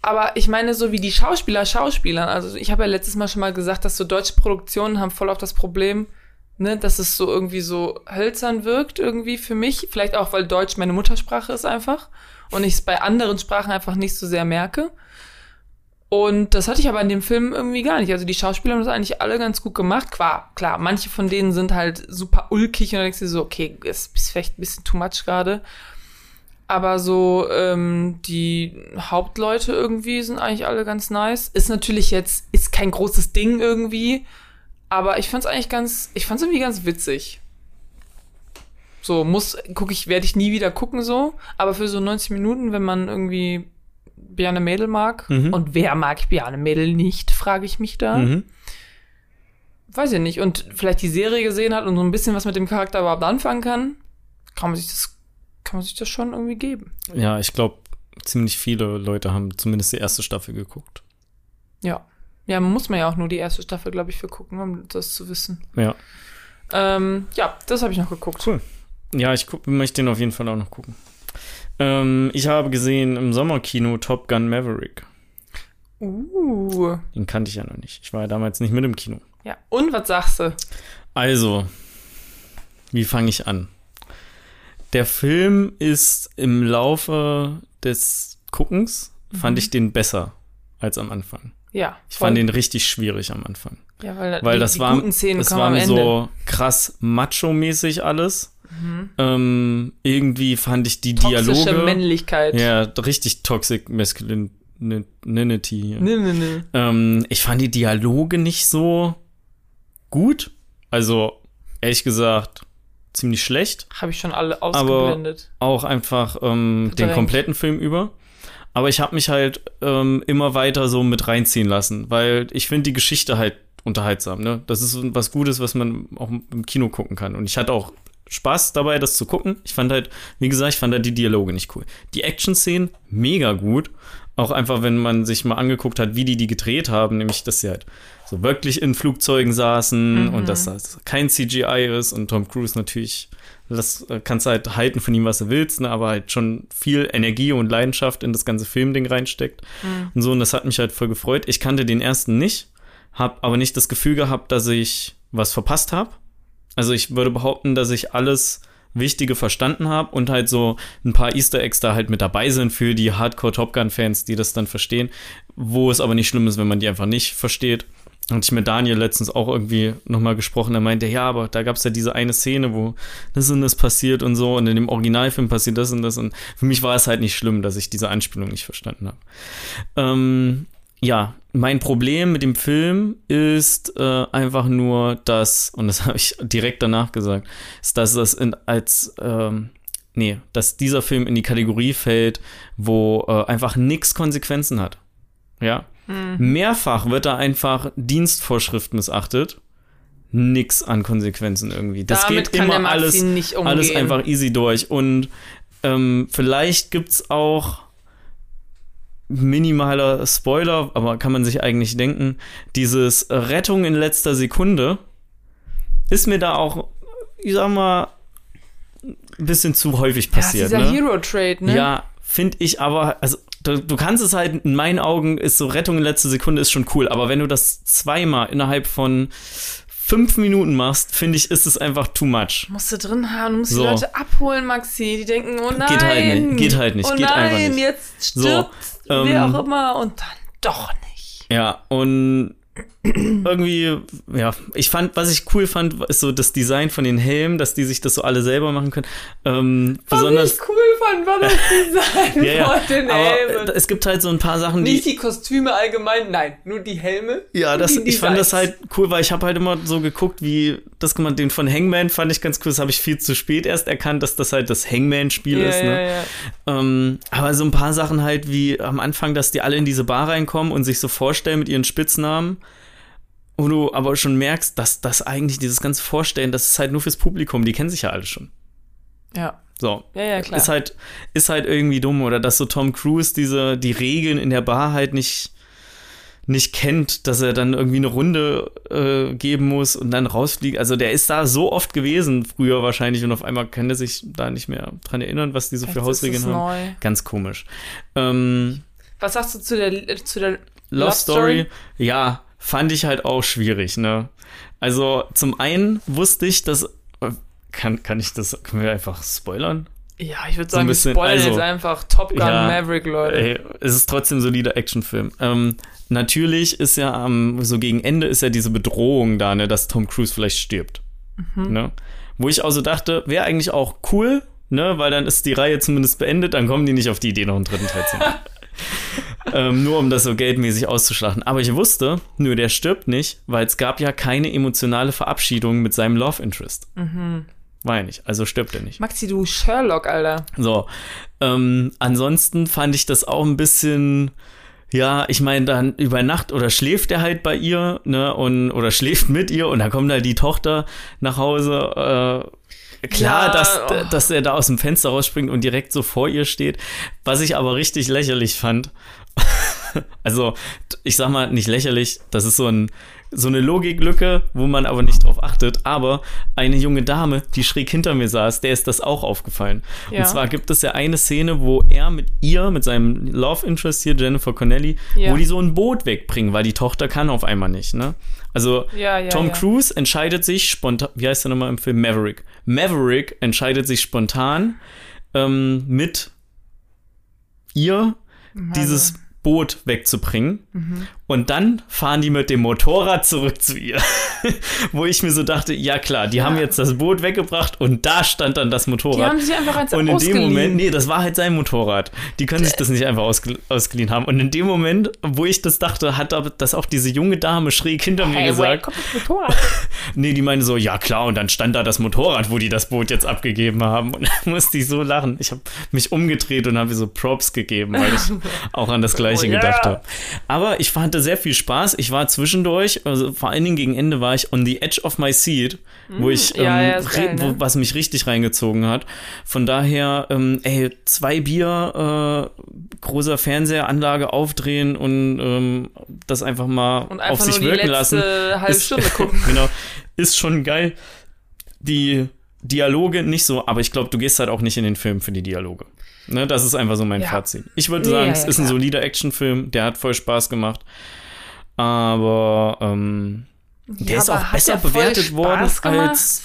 Aber ich meine, so wie die Schauspieler Schauspielern, also ich habe ja letztes Mal schon mal gesagt, dass so deutsche Produktionen haben voll auf das Problem, ne, dass es so irgendwie so hölzern wirkt irgendwie für mich. Vielleicht auch, weil Deutsch meine Muttersprache ist einfach und ich es bei anderen Sprachen einfach nicht so sehr merke. Und das hatte ich aber in dem Film irgendwie gar nicht. Also die Schauspieler haben das eigentlich alle ganz gut gemacht. Klar, klar, manche von denen sind halt super ulkig und dann denkst du so, okay, ist vielleicht ein bisschen too much gerade. Aber so ähm, die Hauptleute irgendwie sind eigentlich alle ganz nice. Ist natürlich jetzt, ist kein großes Ding irgendwie. Aber ich fand's eigentlich ganz, ich fand's irgendwie ganz witzig. So, muss, gucke ich, werde ich nie wieder gucken so. Aber für so 90 Minuten, wenn man irgendwie Bjarne Mädel mag. Mhm. Und wer mag Bjarne Mädel nicht, frage ich mich da. Mhm. Weiß ich nicht. Und vielleicht die Serie gesehen hat und so ein bisschen was mit dem Charakter überhaupt anfangen kann, kann man sich das, kann man sich das schon irgendwie geben. Ja, ich glaube, ziemlich viele Leute haben zumindest die erste Staffel geguckt. Ja. Ja, muss man ja auch nur die erste Staffel, glaube ich, für gucken, um das zu wissen. Ja. Ähm, ja, das habe ich noch geguckt. Cool. Ja, ich guck, möchte den auf jeden Fall auch noch gucken. Ähm, ich habe gesehen im Sommerkino Top Gun Maverick. Uh. Den kannte ich ja noch nicht. Ich war ja damals nicht mit im Kino. Ja. Und was sagst du? Also, wie fange ich an? Der Film ist im Laufe des Guckens, fand Mhm. ich den besser als am Anfang. Ja. Ich voll. fand den richtig schwierig am Anfang. ja, weil, Weil die, das die war, das war so krass macho-mäßig alles. Mhm. Ähm, irgendwie fand ich die Toxische Dialoge. Männlichkeit. Ja, richtig toxic masculinity. Ja. Nee, nee, nee. Ähm, ich fand die Dialoge nicht so gut. Also, ehrlich gesagt, ziemlich schlecht. Habe ich schon alle ausgeblendet. Auch einfach ähm, den kompletten Film über. Aber ich habe mich halt ähm, immer weiter so mit reinziehen lassen, weil ich finde die Geschichte halt unterhaltsam. Ne? Das ist was Gutes, was man auch im Kino gucken kann. Und ich hatte auch Spaß dabei, das zu gucken. Ich fand halt, wie gesagt, ich fand halt die Dialoge nicht cool. Die Action-Szenen mega gut. Auch einfach, wenn man sich mal angeguckt hat, wie die die gedreht haben, nämlich, dass sie halt so wirklich in Flugzeugen saßen Mhm. und dass das kein CGI ist und Tom Cruise natürlich, das äh, kannst du halt halten von ihm, was du willst, ne, aber halt schon viel Energie und Leidenschaft in das ganze Filmding reinsteckt Mhm. und so und das hat mich halt voll gefreut. Ich kannte den ersten nicht, hab aber nicht das Gefühl gehabt, dass ich was verpasst habe. Also ich würde behaupten, dass ich alles Wichtige verstanden habe und halt so ein paar Easter Eggs da halt mit dabei sind für die Hardcore Top Gun Fans, die das dann verstehen, wo es aber nicht schlimm ist, wenn man die einfach nicht versteht. Hatte ich mit Daniel letztens auch irgendwie nochmal gesprochen. Er meinte, ja, aber da gab es ja diese eine Szene, wo das und das passiert und so. Und in dem Originalfilm passiert das und das. Und für mich war es halt nicht schlimm, dass ich diese Anspielung nicht verstanden habe. Ähm, ja, mein Problem mit dem Film ist äh, einfach nur, dass, und das habe ich direkt danach gesagt, ist, dass das in, als, ähm, nee, dass dieser Film in die Kategorie fällt, wo äh, einfach nichts Konsequenzen hat. Ja. Mhm. Mehrfach wird da einfach Dienstvorschrift missachtet. Nix an Konsequenzen irgendwie. Das Damit geht immer alles, alles einfach easy durch. Und ähm, vielleicht gibt's auch minimaler Spoiler, aber kann man sich eigentlich denken, dieses Rettung in letzter Sekunde ist mir da auch, ich sag mal, ein bisschen zu häufig passiert. Ja, dieser ne? Hero-Trade, ne? Ja, finde ich aber, also du, du, kannst es halt, in meinen Augen ist so Rettung in letzter Sekunde ist schon cool, aber wenn du das zweimal innerhalb von fünf Minuten machst, finde ich, ist es einfach too much. Musst du drin haben, du musst so. die Leute abholen, Maxi. Die denken, oh nein. Geht halt nicht, geht halt nicht, oh geht nein, einfach nicht. jetzt stirbt so, wer ähm, auch immer und dann doch nicht. Ja, und irgendwie, ja, ich fand, was ich cool fand, ist so das Design von den Helmen, dass die sich das so alle selber machen können. Ähm, was besonders, ich cool fand, war das Design ja, ja, von den Helmen. es gibt halt so ein paar Sachen, die. Nicht die Kostüme allgemein, nein, nur die Helme. Ja, das, ich fand das halt cool, weil ich habe halt immer so geguckt, wie das gemacht, den von Hangman fand ich ganz cool. Das habe ich viel zu spät erst erkannt, dass das halt das Hangman-Spiel ja, ist. Ne? Ähm, aber so ein paar Sachen halt wie am Anfang, dass die alle in diese Bar reinkommen und sich so vorstellen mit ihren Spitznamen wo du aber schon merkst, dass das eigentlich dieses ganze Vorstellen, das ist halt nur fürs Publikum, die kennen sich ja alle schon. Ja. So. Ja, ja, klar. Ist halt, ist halt irgendwie dumm. Oder dass so Tom Cruise diese, die Regeln in der Bar halt nicht, nicht kennt, dass er dann irgendwie eine Runde äh, geben muss und dann rausfliegt. Also der ist da so oft gewesen früher wahrscheinlich und auf einmal kann er sich da nicht mehr dran erinnern, was diese so für Hausregeln haben. Neu. Ganz komisch. Ähm, was sagst du zu der, zu der Love, Love Story? Story? Ja, fand ich halt auch schwierig, ne? Also zum einen wusste ich, dass kann, kann ich das, können wir einfach spoilern? Ja, ich würde sagen, so bisschen, wir spoilern also, jetzt einfach Top Gun ja, Maverick, Leute. Ey, es ist trotzdem ein solider Actionfilm. Ähm, natürlich ist ja ähm, so gegen Ende ist ja diese Bedrohung da, ne, dass Tom Cruise vielleicht stirbt. Mhm. Ne? Wo ich also dachte, wäre eigentlich auch cool, ne, weil dann ist die Reihe zumindest beendet, dann kommen die nicht auf die Idee, noch einen dritten Teil zu machen. ähm, nur um das so geldmäßig auszuschlachten. Aber ich wusste, nur der stirbt nicht, weil es gab ja keine emotionale Verabschiedung mit seinem Love Interest. Mhm. War ja nicht, also stirbt er nicht. Maxi, du Sherlock, Alter. So. Ähm, ansonsten fand ich das auch ein bisschen. Ja, ich meine, dann über Nacht oder schläft er halt bei ihr, ne, und oder schläft mit ihr und dann kommt halt die Tochter nach Hause. Klar, dass, oh. dass er da aus dem Fenster rausspringt und direkt so vor ihr steht. Was ich aber richtig lächerlich fand, also, ich sag mal, nicht lächerlich, das ist so, ein, so eine Logiklücke, wo man aber nicht drauf achtet. Aber eine junge Dame, die schräg hinter mir saß, der ist das auch aufgefallen. Ja. Und zwar gibt es ja eine Szene, wo er mit ihr, mit seinem Love Interest hier, Jennifer Connelly, ja. wo die so ein Boot wegbringen, weil die Tochter kann auf einmal nicht, ne? Also, ja, Tom Cruise entscheidet sich spontan, wie heißt der nochmal im Film? Maverick. Maverick entscheidet sich spontan ähm, mit ihr dieses Boot wegzubringen. Mhm. Und dann fahren die mit dem Motorrad zurück zu ihr. Wo ich mir so dachte, ja klar, die ja. haben jetzt das Boot weggebracht und da stand dann das Motorrad. Die haben sich einfach als Und in dem Moment, nee, das war halt sein Motorrad. Die können sich das nicht einfach ausge ausgeliehen haben. Und in dem Moment, wo ich das dachte, hat das auch diese junge Dame schräg hinter hey, mir gesagt. Kommt das Motorrad? nee, die meinte so, ja klar, und dann stand da das Motorrad, wo die das Boot jetzt abgegeben haben. Und da musste ich so lachen. Ich habe mich umgedreht und habe so Props gegeben, weil ich auch an das Gleiche oh, yeah. gedacht habe. Aber ich fand hatte sehr viel Spaß. Ich war zwischendurch, also vor allen Dingen gegen Ende war ich on the edge of my seat, wo ich, ja, ähm, ja, geil, ne? wo, was mich richtig reingezogen hat. Von daher, ähm, ey, zwei Bier, äh, großer Fernseheranlage aufdrehen und ähm, das einfach mal einfach auf sich wirken lassen. Halbe ist, Stunde gucken. genau, ist schon geil. Die Dialoge nicht so, aber ich glaube, du gehst halt auch nicht in den Film für die Dialoge. Ne, das ist einfach so mein ja. Fazit. Ich würde sagen, ja, es ist klar. ein solider Actionfilm, der hat voll Spaß gemacht. Aber ähm, Der Ja, ist auch besser der bewertet worden als,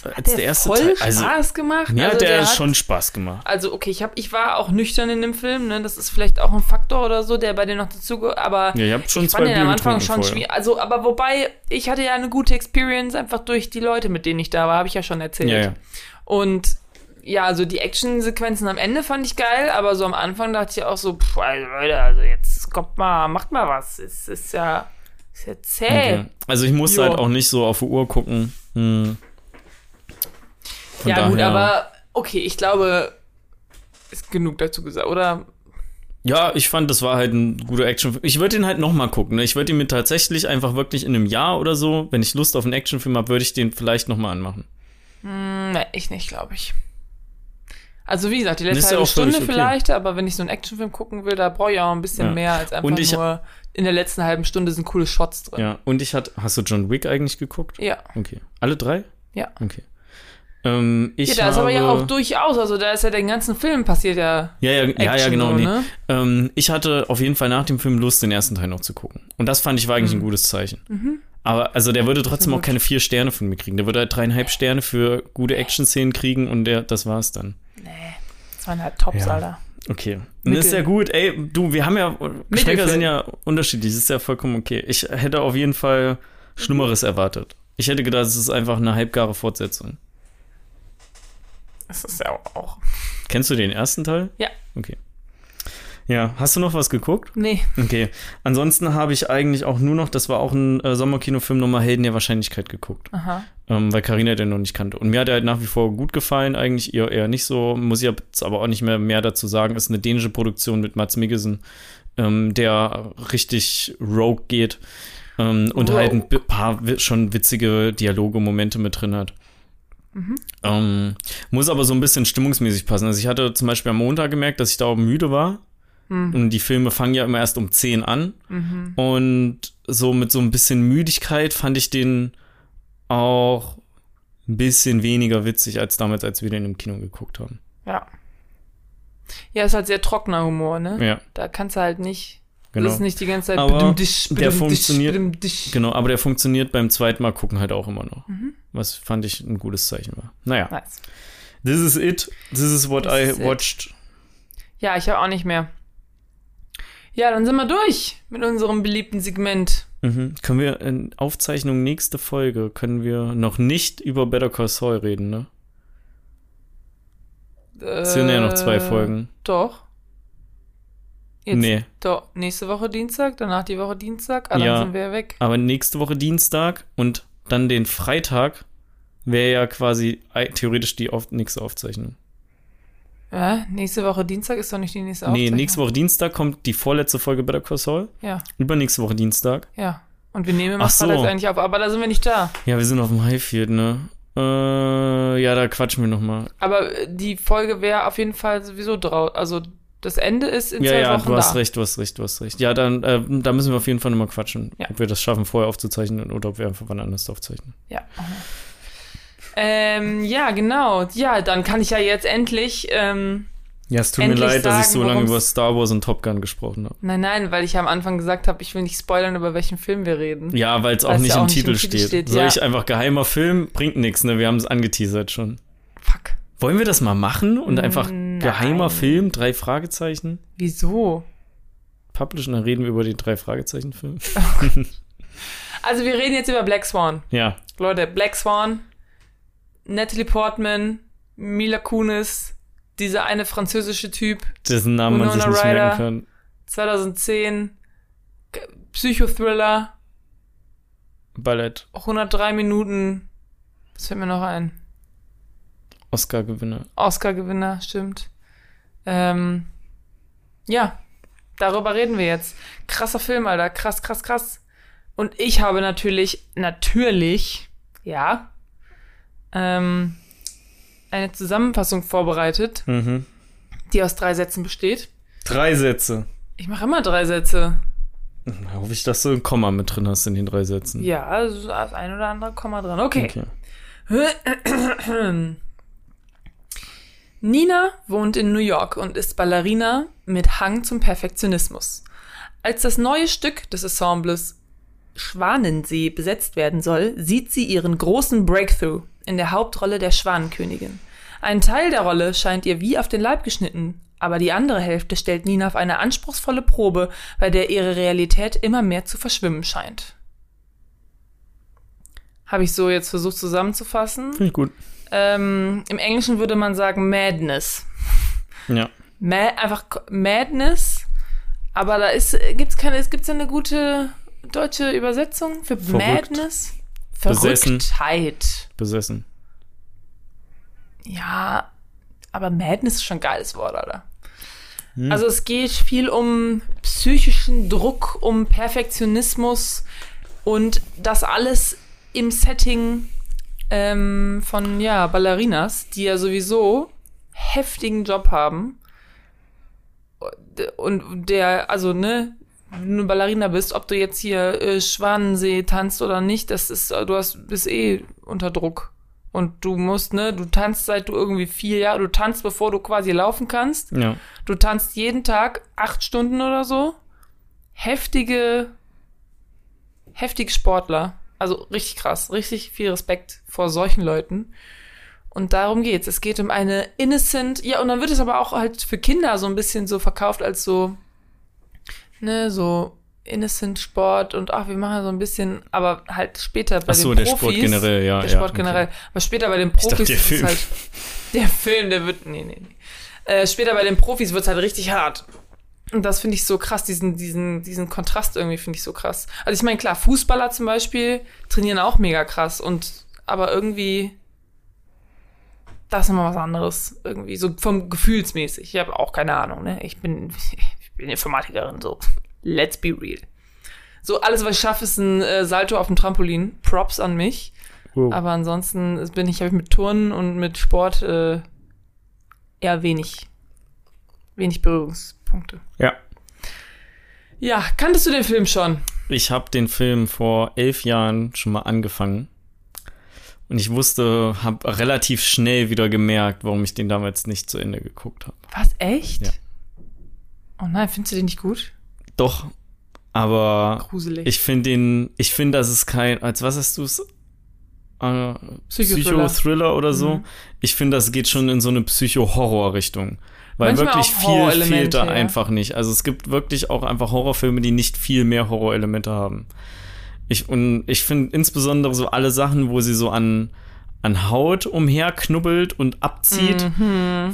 Hat als der erste voll Teil. Also, Spaß gemacht. mir Also hat der, hat- schon Spaß gemacht. Also okay, ich hab, ich war auch nüchtern in dem Film, ne? Das ist vielleicht auch ein Faktor oder so, der bei dir noch dazu, ge- aber Ja, ich hab schon ich zwei fand den am Anfang schon schwierig. Also, aber wobei ich hatte ja eine gute Experience einfach durch die Leute, mit denen ich da war, habe ich ja schon erzählt. Ja, ja. Und ja, also die Actionsequenzen am Ende fand ich geil, aber so am Anfang dachte ich auch so, pff, also Leute, also jetzt kommt mal, macht mal was. Es ist ja, ist ja zäh. Okay. Also ich musste Jo. halt auch nicht so auf die Uhr gucken. Hm. Ja, gut, daher- aber okay, ich glaube, ist genug dazu gesagt, oder? Ja, ich fand, das war halt ein guter Actionfilm. Ich würde ihn halt nochmal gucken. Ne? Ich würde ihn mir tatsächlich einfach wirklich in einem Jahr oder so, wenn ich Lust auf einen Actionfilm habe, würde ich den vielleicht nochmal anmachen. Hm, ne, ich nicht, glaube ich. Also wie gesagt, die letzte ja halbe völlig Stunde okay. vielleicht, aber wenn ich so einen Actionfilm gucken will, da brauche ich auch ein bisschen Ja. mehr als einfach nur in der letzten halben Stunde sind coole Shots drin. Ja, und ich hatte, hast du John Wick eigentlich geguckt? Ja. Okay. Alle drei? Ja. Okay. Ähm, ich ja, da habe, ist aber ja auch durchaus, also da ist ja den ganzen Film passiert ja. Ja, ja, ja, ja, Action genau. so, nee. ne? ähm, ich hatte auf jeden Fall nach dem Film Lust, den ersten Teil noch zu gucken. Und das fand ich war eigentlich Mhm. ein gutes Zeichen. Aber also der würde trotzdem auch keine vier Sterne von mir kriegen. Der würde halt dreieinhalb Sterne für gute Action-Szenen kriegen und der, das war's dann. Das waren halt Tops, Ja. Alter. Okay. Mittel. das ist ja gut. Ey, du, wir haben ja, Geschmäcker sind ja unterschiedlich. Das ist ja vollkommen okay. Ich hätte auf jeden Fall Schlimmeres erwartet. Ich hätte gedacht, es ist einfach eine halbgare Fortsetzung. Das ist ja auch. Kennst du den ersten Teil? Ja. Okay. Ja, hast du noch was geguckt? Nee. Okay. Ansonsten habe ich eigentlich auch nur noch, das war auch ein äh, Sommerkinofilm, nochmal Helden der Wahrscheinlichkeit geguckt. Aha. Ähm, weil Karina den noch nicht kannte. Und mir hat er halt nach wie vor gut gefallen, eigentlich ihr eher nicht so. Muss ich jetzt aber auch nicht mehr mehr dazu sagen. Ist eine dänische Produktion mit Mats Mikkelsen, ähm, der richtig rogue geht. Ähm, und Rogue. halt ein paar schon witzige Dialoge-Momente mit drin hat. Ähm, muss aber so ein bisschen stimmungsmäßig passen. Also ich hatte zum Beispiel am Montag gemerkt, dass ich da auch müde war. Und die Filme fangen ja immer erst um 10 an. Und so mit so ein bisschen Müdigkeit fand ich den auch ein bisschen weniger witzig als damals, als wir den im Kino geguckt haben. Ja. Ja, ist halt sehr trockener Humor, ne? Ja, Da kannst du halt nicht. genau. Das ist nicht die ganze Zeit. Aber bedumdisch, der funktioniert- bedumdisch. Genau, aber der funktioniert beim zweiten Mal gucken halt auch immer noch. Mhm. Was fand ich ein gutes Zeichen war. Naja, Nice. this is it. This is what This I is it. watched. Ja, ich habe auch nicht mehr. Ja, dann sind wir durch mit unserem beliebten Segment. Mhm. Können wir in Aufzeichnung nächste Folge, können wir noch nicht über Better Call Saul reden, ne? Es sind ja noch zwei Äh, Folgen. Doch. Jetzt, Nee. Doch, nächste Woche Dienstag, danach die Woche Dienstag, ah, dann Ja. sind wir weg. Aber nächste Woche Dienstag und dann den Freitag wäre ja quasi theoretisch die auf, nächste Aufzeichnung. Ja, nächste Woche Dienstag ist doch nicht die nächste Nee, Aufzeichnung. nächste Woche Dienstag kommt die vorletzte Folge Better Call Saul. Ja, Übernächste Woche Dienstag. ja. Und wir nehmen immer Ach so. Freitags eigentlich auf, aber da sind wir nicht da. Ja, wir sind auf dem Highfield, ne? Äh, ja, da quatschen wir nochmal. Aber die Folge wäre auf jeden Fall sowieso drauf. Also das Ende ist in Ja, zwei ja, Wochen du hast da. recht, du hast recht, du hast recht. Ja, dann, äh, da müssen wir auf jeden Fall nochmal quatschen. Ja. Ob wir das schaffen, vorher aufzuzeichnen oder ob wir einfach wann anders aufzeichnen. Ja. Ähm, ja, genau. Ja, dann kann ich ja jetzt endlich. Ähm, Ja, es tut mir leid, dass ich sagen, so lange über Star Wars und Top Gun gesprochen habe. nein, nein, weil ich ja am Anfang gesagt habe, ich will nicht spoilern, über welchen Film wir reden. Ja, weil es auch nicht ja im nicht Titel im Titel steht. steht, Soll ja. ich einfach geheimer Film? Bringt nichts, ne? Wir haben es angeteasert schon. Fuck. Wollen wir das mal machen und einfach Nein. geheimer Film, drei Fragezeichen, Wieso? publishen, dann reden wir über den drei Fragezeichen Film. Also wir reden jetzt über Black Swan. Ja, Leute, Black Swan, Natalie Portman, Mila Kunis, dieser eine französische Typ, dessen Namen man sich nicht merken kann. 2010, G- Psychothriller, Ballett, 103 Minuten. Was fällt mir noch ein? Oscar-Gewinner. Oscar-Gewinner, stimmt. Ähm, ja, darüber reden wir jetzt. Krasser Film, Alter. Krass, krass, krass. Und ich habe natürlich, natürlich, ja, ähm, eine Zusammenfassung vorbereitet, Mhm. die aus drei Sätzen besteht. Drei Sätze. Ich mache immer drei Sätze. Da hoffe ich, dass du ein Komma mit drin hast in den drei Sätzen. Ja, also das ein oder andere Komma dran. Okay. Okay. Nina wohnt in New York und ist Ballerina mit Hang zum Perfektionismus. Als das neue Stück des Ensembles Schwanensee besetzt werden soll, sieht sie ihren großen Breakthrough in der Hauptrolle der Schwanenkönigin. Ein Teil der Rolle scheint ihr wie auf den Leib geschnitten, aber die andere Hälfte stellt Nina auf eine anspruchsvolle Probe, bei der ihre Realität immer mehr zu verschwimmen scheint. Habe ich so jetzt versucht zusammenzufassen. Finde ich gut. Ähm, Im Englischen würde man sagen Madness. Ja. Ma einfach Madness, aber da ist gibt's keine, es gibt eine gute deutsche Übersetzung für Verrückt. Madness. Besessen. Verrücktheit. Besessen. Ja, aber Madness ist schon ein geiles Wort, Alter. Hm. Also es geht viel um psychischen Druck, um Perfektionismus und das alles im Setting ähm, von ja Ballerinas, die ja sowieso heftigen Job haben und der also ne wenn du eine Ballerina bist, ob du jetzt hier äh, Schwanensee tanzt oder nicht, das ist äh, du hast bist eh unter Druck und du musst ne du tanzt seit du irgendwie vier Jahre du tanzt bevor du quasi laufen kannst Ja. Du tanzt jeden Tag acht Stunden oder so. Heftige, heftige Sportler. Also richtig krass. Richtig viel Respekt vor solchen Leuten. Und darum geht's. Es geht um eine innocent, ja, und dann wird es aber auch halt für Kinder so ein bisschen so verkauft als so, ne, so innocent Sport und ach, wir machen so ein bisschen, aber halt später bei Ach so, den der Profis. Sport generell, ja, Der ja, Sport okay. generell. Aber später bei den dachte, Profis der ist es Film. halt, der Film, der wird, nee, nee, nee. Äh, später bei den Profis wird's halt richtig hart. Und das finde ich so krass, diesen, diesen, diesen Kontrast irgendwie finde ich so krass. Also ich meine, klar, Fußballer zum Beispiel trainieren auch mega krass und aber irgendwie das ist immer was anderes. Irgendwie, so vom gefühlsmäßig. Ich habe auch keine Ahnung, ne? Ich bin, bin Informatikerin, so. Let's be real. So, alles, was ich schaffe, ist ein äh, Salto auf dem Trampolin. Props an mich. Wow. Aber ansonsten bin ich, habe ich mit Turnen und mit Sport äh, eher wenig, wenig Berührungspunkte. Ja. Ja, kanntest du den Film schon? Ich habe den Film vor elf Jahren schon mal angefangen. Und ich wusste, habe relativ schnell wieder gemerkt, warum ich den damals nicht zu Ende geguckt habe. Was, echt? Ja. Oh nein, findest du den nicht gut? Doch, aber Gruselig. ich finde den, ich finde, das ist kein, als was hast du es? Äh, Psychothriller. Psychothriller oder so. Mhm. Ich finde, das geht schon in so eine Psycho-Horror-Richtung. Weil Manchmal wirklich viel fehlt da ja. einfach nicht. Also es gibt wirklich auch einfach Horrorfilme, die nicht viel mehr Horrorelemente haben. Ich, und ich finde insbesondere so alle Sachen, wo sie so an, an Haut umherknubbelt und abzieht,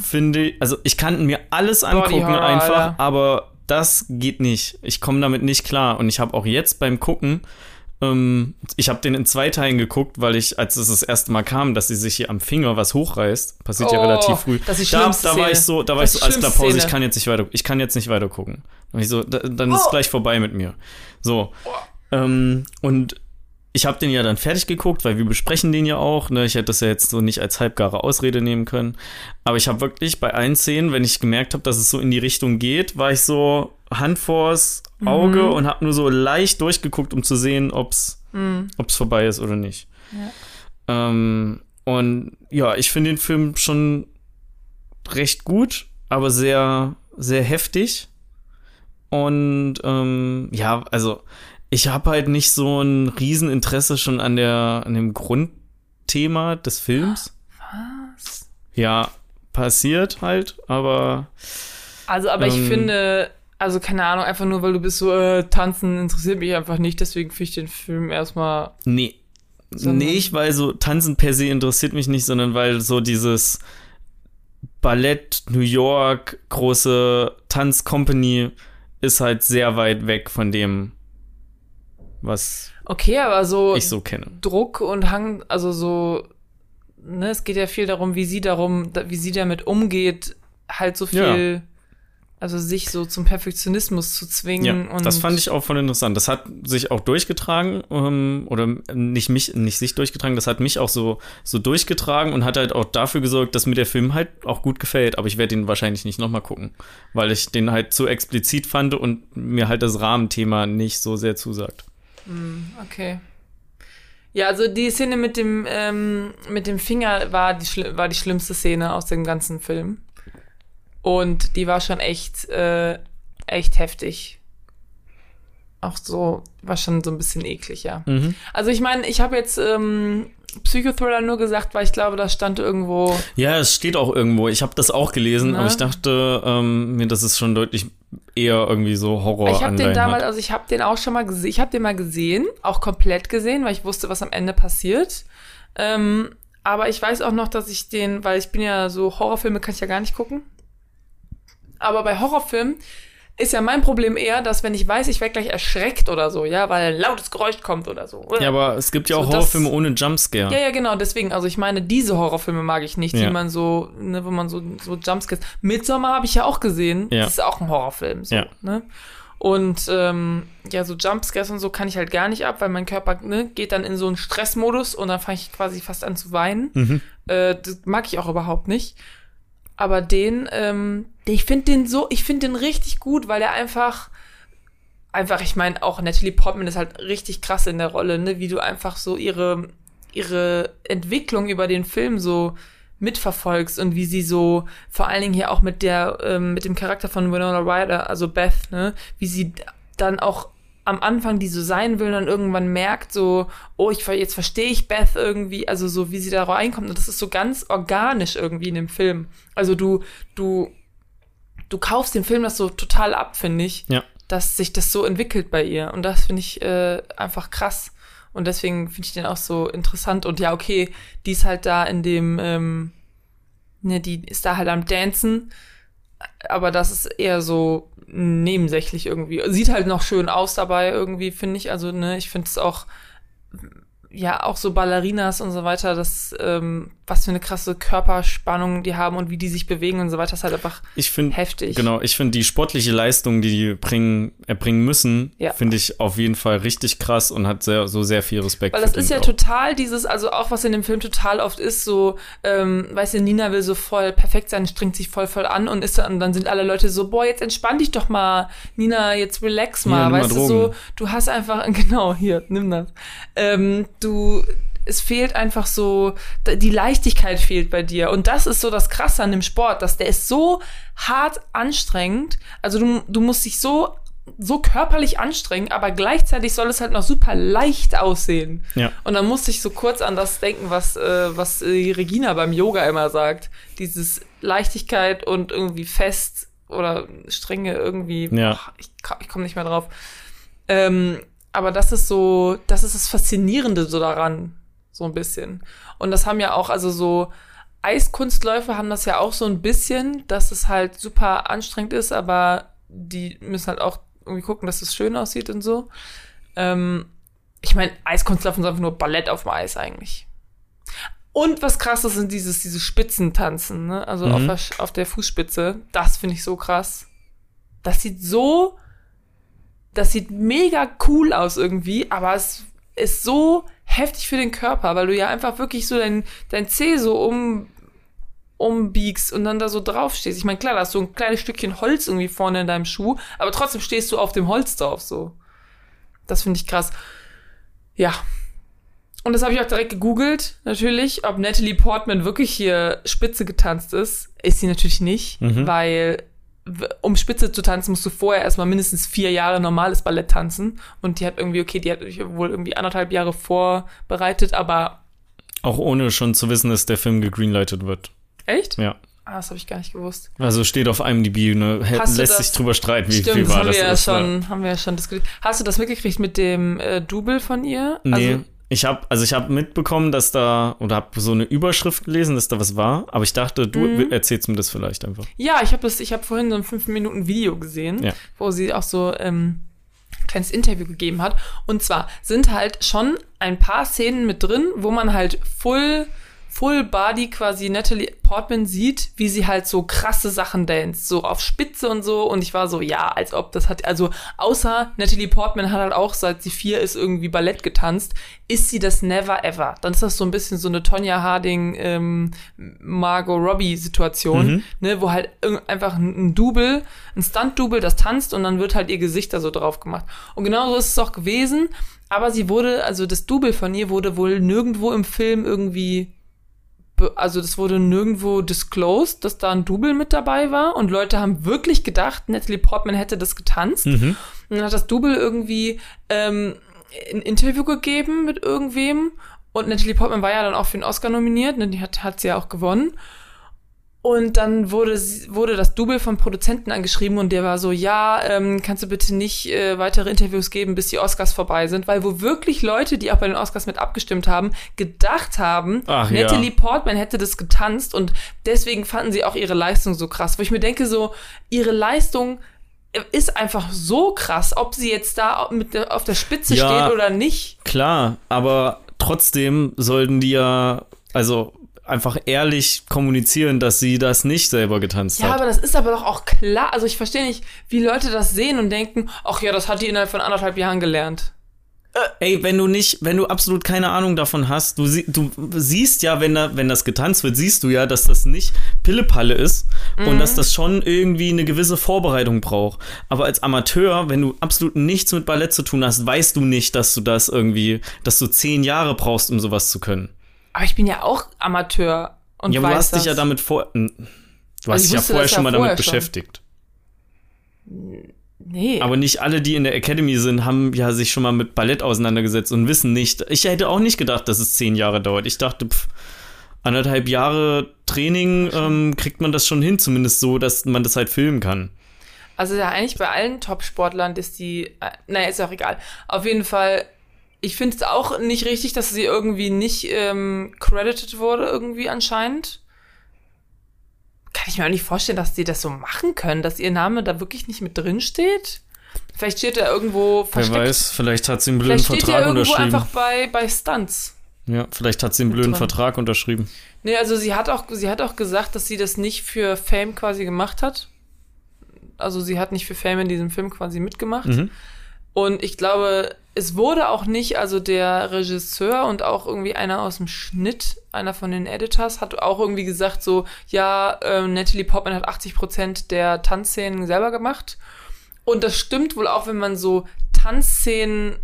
finde ich, also ich kann mir alles angucken Mhm. Horror, einfach, Alter. aber das geht nicht. Ich komme damit nicht klar. Und ich habe auch jetzt beim Gucken, ähm, ich habe den in zwei Teilen geguckt, weil ich, als es das erste Mal kam, dass sie sich hier am Finger was hochreißt, passiert ja Oh, relativ früh. das ist die da, da war ich so, da war Das ich ist so, alles klar, Pause, ich kann jetzt nicht weiter, ich kann jetzt nicht weiter gucken. Und ich so, da, dann ist Oh. gleich vorbei mit mir. So. Ähm, und ich habe den ja dann fertig geguckt, weil wir besprechen den ja auch. Ne? Ich hätte das ja jetzt so nicht als halbgare Ausrede nehmen können. Aber ich habe wirklich bei allen Szenen, wenn ich gemerkt habe, dass es so in die Richtung geht, war ich so Hand vors Auge Mhm. und habe nur so leicht durchgeguckt, um zu sehen, ob's Mhm. ob's vorbei ist oder nicht. Ähm, und ja, ich finde den Film schon recht gut, aber sehr, sehr heftig. Und ähm, ja, also ich habe halt nicht so ein Rieseninteresse schon an der, an dem Grundthema des Films. Was? Ja, passiert halt, aber Also, aber ich Ähm. finde, also keine Ahnung, einfach nur, weil du bist so, äh, tanzen interessiert mich einfach nicht, deswegen finde ich den Film erstmal. nee. Nicht, weil so Tanzen per se interessiert mich nicht, sondern weil so dieses Ballett New York, große Tanzcompany ist halt sehr weit weg von dem, was Okay, aber so ich so kenne. Druck und Hang, also so, ne, es geht ja viel darum, wie sie darum, da- wie sie damit umgeht, halt so viel, also sich so zum Perfektionismus zu zwingen Ja, und das fand ich auch voll interessant. Das hat sich auch durchgetragen, ähm, oder nicht mich, nicht sich durchgetragen, das hat mich auch so, so durchgetragen und hat halt auch dafür gesorgt, dass mir der Film halt auch gut gefällt. Aber ich werde ihn wahrscheinlich nicht nochmal gucken, weil ich den halt zu explizit fand und mir halt das Rahmenthema nicht so sehr zusagt. Okay. Ja, also die Szene mit dem, ähm, mit dem Finger war die, war die schlimmste Szene aus dem ganzen Film. Und die war schon echt, äh, echt heftig. auch so, war schon so ein bisschen eklig, ja. Mhm. Also ich meine, ich habe jetzt ähm, Psychothriller nur gesagt, weil ich glaube, das stand irgendwo. Ja, es steht auch irgendwo. Ich habe das auch gelesen, Na? aber ich dachte ähm, mir, dass es schon deutlich eher irgendwie so Horror ich habe den damals, also ich habe den auch schon mal gesehen. Ich habe den mal gesehen, auch komplett gesehen, weil ich wusste, was am Ende passiert. Ähm, aber ich weiß auch noch, dass ich den, weil ich bin ja so Horrorfilme kann ich ja gar nicht gucken. Aber bei Horrorfilmen ist ja mein Problem eher, dass wenn ich weiß, ich werde gleich erschreckt oder so, ja, weil ein lautes Geräusch kommt oder so. Oder? Ja, aber es gibt ja So, auch das- Horrorfilme ohne Jumpscare. Ja, ja, genau, deswegen, also ich meine, diese Horrorfilme mag ich nicht, die Ja. man so, ne, wo man so, so Jumpscares. Midsommar habe ich ja auch gesehen. Ja. Das ist auch ein Horrorfilm, so, Ja. ne? Und ähm, ja, so Jumpscares und so kann ich halt gar nicht ab, weil mein Körper ne, geht dann in so einen Stressmodus und dann fange ich quasi fast an zu weinen. Mhm. Äh, das mag ich auch überhaupt nicht. Aber den, ähm, ich finde den so, ich finde den richtig gut, weil er einfach, einfach, ich meine, auch Natalie Portman ist halt richtig krass in der Rolle, ne, wie du einfach so ihre, ihre Entwicklung über den Film so mitverfolgst und wie sie so, vor allen Dingen hier auch mit der, ähm, mit dem Charakter von Winona Ryder, also Beth, ne, wie sie dann auch am Anfang die so sein will und dann irgendwann merkt so, oh, ich jetzt verstehe ich Beth irgendwie, also so wie sie da reinkommt und das ist so ganz organisch irgendwie in dem Film. Also du du du kaufst den Film das so total ab, finde ich, Ja. dass sich das so entwickelt bei ihr und das finde ich äh, einfach krass und deswegen finde ich den auch so interessant und ja, okay, die ist halt da in dem ähm, ne, die ist da halt am Dancen, aber das ist eher so nebensächlich irgendwie. Sieht halt noch schön aus dabei irgendwie, finde ich. Also, ne, ich finde es auch, ja, auch so Ballerinas und so weiter, das, ähm, was für eine krasse Körperspannung die haben und wie die sich bewegen und so weiter, ist halt einfach Ich finde, heftig. genau, ich finde die sportliche Leistung, die die bringen, erbringen müssen, Ja. finde ich auf jeden Fall richtig krass und hat sehr, so sehr viel Respekt. Weil das ist ja auch. total dieses, also auch was in dem Film total oft ist, so, ähm, weißt du, Nina will so voll perfekt sein, strengt sich voll voll an und ist dann, und dann sind alle Leute so, boah, jetzt entspann dich doch mal, Nina, jetzt relax mal, Hier, nimm mal weißt du, so, du hast einfach, genau, hier, nimm das. Ähm, du, es fehlt einfach so, die Leichtigkeit fehlt bei dir. Und das ist so das Krasse an dem Sport, dass der ist so hart anstrengend. Also du, du musst dich so, so körperlich anstrengen, aber gleichzeitig soll es halt noch super leicht aussehen. Ja. Und dann musste ich so kurz an das denken, was, äh, was äh, die Regina beim Yoga immer sagt. Dieses Leichtigkeit und irgendwie fest oder Strenge irgendwie. Ja. Boah, ich ich komme nicht mehr drauf. Ähm, aber das ist so, das ist das Faszinierende so daran, so ein bisschen. Und das haben ja auch, also so Eiskunstläufer haben das ja auch so ein bisschen, dass es halt super anstrengend ist, aber die müssen halt auch irgendwie gucken, dass es schön aussieht und so. Ähm, ich meine, Eiskunstlaufen ist einfach nur Ballett auf dem Eis eigentlich. Und was krass ist, sind dieses, diese Spitzentanzen, ne? Also Mhm. auf, der, auf der Fußspitze. Das finde ich so krass. Das sieht so, das sieht mega cool aus irgendwie, aber es ist so heftig für den Körper, weil du ja einfach wirklich so dein, dein Zeh so um, umbiegst und dann da so drauf stehst. Ich meine, klar, da hast du ein kleines Stückchen Holz irgendwie vorne in deinem Schuh, aber trotzdem stehst du auf dem Holz drauf, so. Das finde ich krass. Ja. Und das habe ich auch direkt gegoogelt, natürlich, ob Natalie Portman wirklich hier Spitze getanzt ist. Ist sie natürlich nicht, Mhm. weil um Spitze zu tanzen, musst du vorher erstmal mindestens vier Jahre normales Ballett tanzen. Und die hat irgendwie, okay, die hat wohl irgendwie anderthalb Jahre vorbereitet, aber Auch ohne schon zu wissen, dass der Film gegreenlightet wird. echt? Ja. Ah, das habe ich gar nicht gewusst. Also steht auf IMDb, ne? Hast lässt das- sich drüber streiten, wie, Stimmt, wie das wahr haben das wir ja ist. ne? schon, haben wir ja schon diskutiert. Hast du das mitgekriegt mit dem äh, Double von ihr? Nee, Also, ich habe also ich habe mitbekommen, dass da oder habe so eine Überschrift gelesen, dass da was war, aber ich dachte, du Mhm. erzählst mir das vielleicht einfach. Ja, ich habe das, ich habe vorhin so ein 5 Minuten Video gesehen, Ja. wo sie auch so ähm, ein kleines Interview gegeben hat. Und zwar sind halt schon ein paar Szenen mit drin, wo man halt full Full Body quasi Natalie Portman sieht, wie sie halt so krasse Sachen dance, so auf Spitze und so. Und ich war so, ja, als ob das hat, also außer Natalie Portman hat halt auch, seit sie vier ist, irgendwie Ballett getanzt, ist sie das never ever. Dann ist das so ein bisschen so eine Tonja Harding, ähm, Margot Robbie Situation, Mhm. ne, wo halt einfach ein Double, ein Stunt-Double, das tanzt und dann wird halt ihr Gesicht da so drauf gemacht. Und genau so ist es auch gewesen. Aber sie wurde, also das Double von ihr wurde wohl nirgendwo im Film irgendwie also das wurde nirgendwo disclosed, dass da ein Double mit dabei war und Leute haben wirklich gedacht, Natalie Portman hätte das getanzt. Mhm. Und dann hat das Double irgendwie ähm, ein Interview gegeben mit irgendwem und Natalie Portman war ja dann auch für den Oscar nominiert, ne, die hat, hat sie ja auch gewonnen. Und dann wurde, wurde das Double vom Produzenten angeschrieben und der war so, ja, ähm, kannst du bitte nicht äh, weitere Interviews geben, bis die Oscars vorbei sind, weil wo wirklich Leute, die auch bei den Oscars mit abgestimmt haben, gedacht haben, Ach, ja. Natalie Portman hätte das getanzt und deswegen fanden sie auch ihre Leistung so krass. Wo ich mir denke, so, ihre Leistung ist einfach so krass, ob sie jetzt da mit der, auf der Spitze Ja. steht oder nicht. Klar, aber trotzdem sollten die ja, also einfach ehrlich kommunizieren, dass sie das nicht selber getanzt Ja, hat. aber das ist aber doch auch klar. Also ich verstehe nicht, wie Leute das sehen und denken, ach ja, das hat die innerhalb von anderthalb Jahren gelernt. Ey, wenn du nicht, wenn du absolut keine Ahnung davon hast, du, sie, du siehst ja, wenn, da, wenn das getanzt wird, siehst du ja, dass das nicht Pillepalle ist und dass das schon irgendwie eine gewisse Vorbereitung braucht. Aber als Amateur, wenn du absolut nichts mit Ballett zu tun hast, weißt du nicht, dass du das irgendwie, dass du zehn Jahre brauchst, um sowas zu können. Aber ich bin ja auch Amateur und ja, weiß du hast das. dich ja damit vor, du hast Also ich dich ja vorher schon mal vorher damit schon. beschäftigt. Nee. Aber nicht alle, die in der Academy sind, haben ja sich schon mal mit Ballett auseinandergesetzt und wissen nicht. Ich hätte auch nicht gedacht, dass es zehn Jahre dauert. Ich dachte, pff, anderthalb Jahre Training ähm, kriegt man das schon hin, zumindest so, dass man das halt filmen kann. Also ja, eigentlich bei allen Top-Sportlern ist die, äh, naja, ist ja auch egal. Auf jeden Fall, ich finde es auch nicht richtig, dass sie irgendwie nicht ähm, credited wurde, irgendwie anscheinend. Kann ich mir auch nicht vorstellen, dass die das so machen können, dass ihr Name da wirklich nicht mit drin steht. Vielleicht steht er irgendwo Wer versteckt. weiß, vielleicht hat sie einen blöden Vielleicht steht er Vertrag irgendwo unterschrieben. einfach bei, bei Stunts. Ja, vielleicht hat sie einen blöden drin. Vertrag unterschrieben. Nee, also sie hat auch, sie hat auch gesagt, dass sie das nicht für Fame quasi gemacht hat. Also sie hat nicht für Fame in diesem Film quasi mitgemacht. Mhm. Und ich glaube, es wurde auch nicht, also der Regisseur und auch irgendwie einer aus dem Schnitt, einer von den Editors, hat auch irgendwie gesagt so, ja, ähm, Natalie Portman hat 80 Prozent der Tanzszenen selber gemacht. Und das stimmt wohl auch, wenn man so Tanzszenen,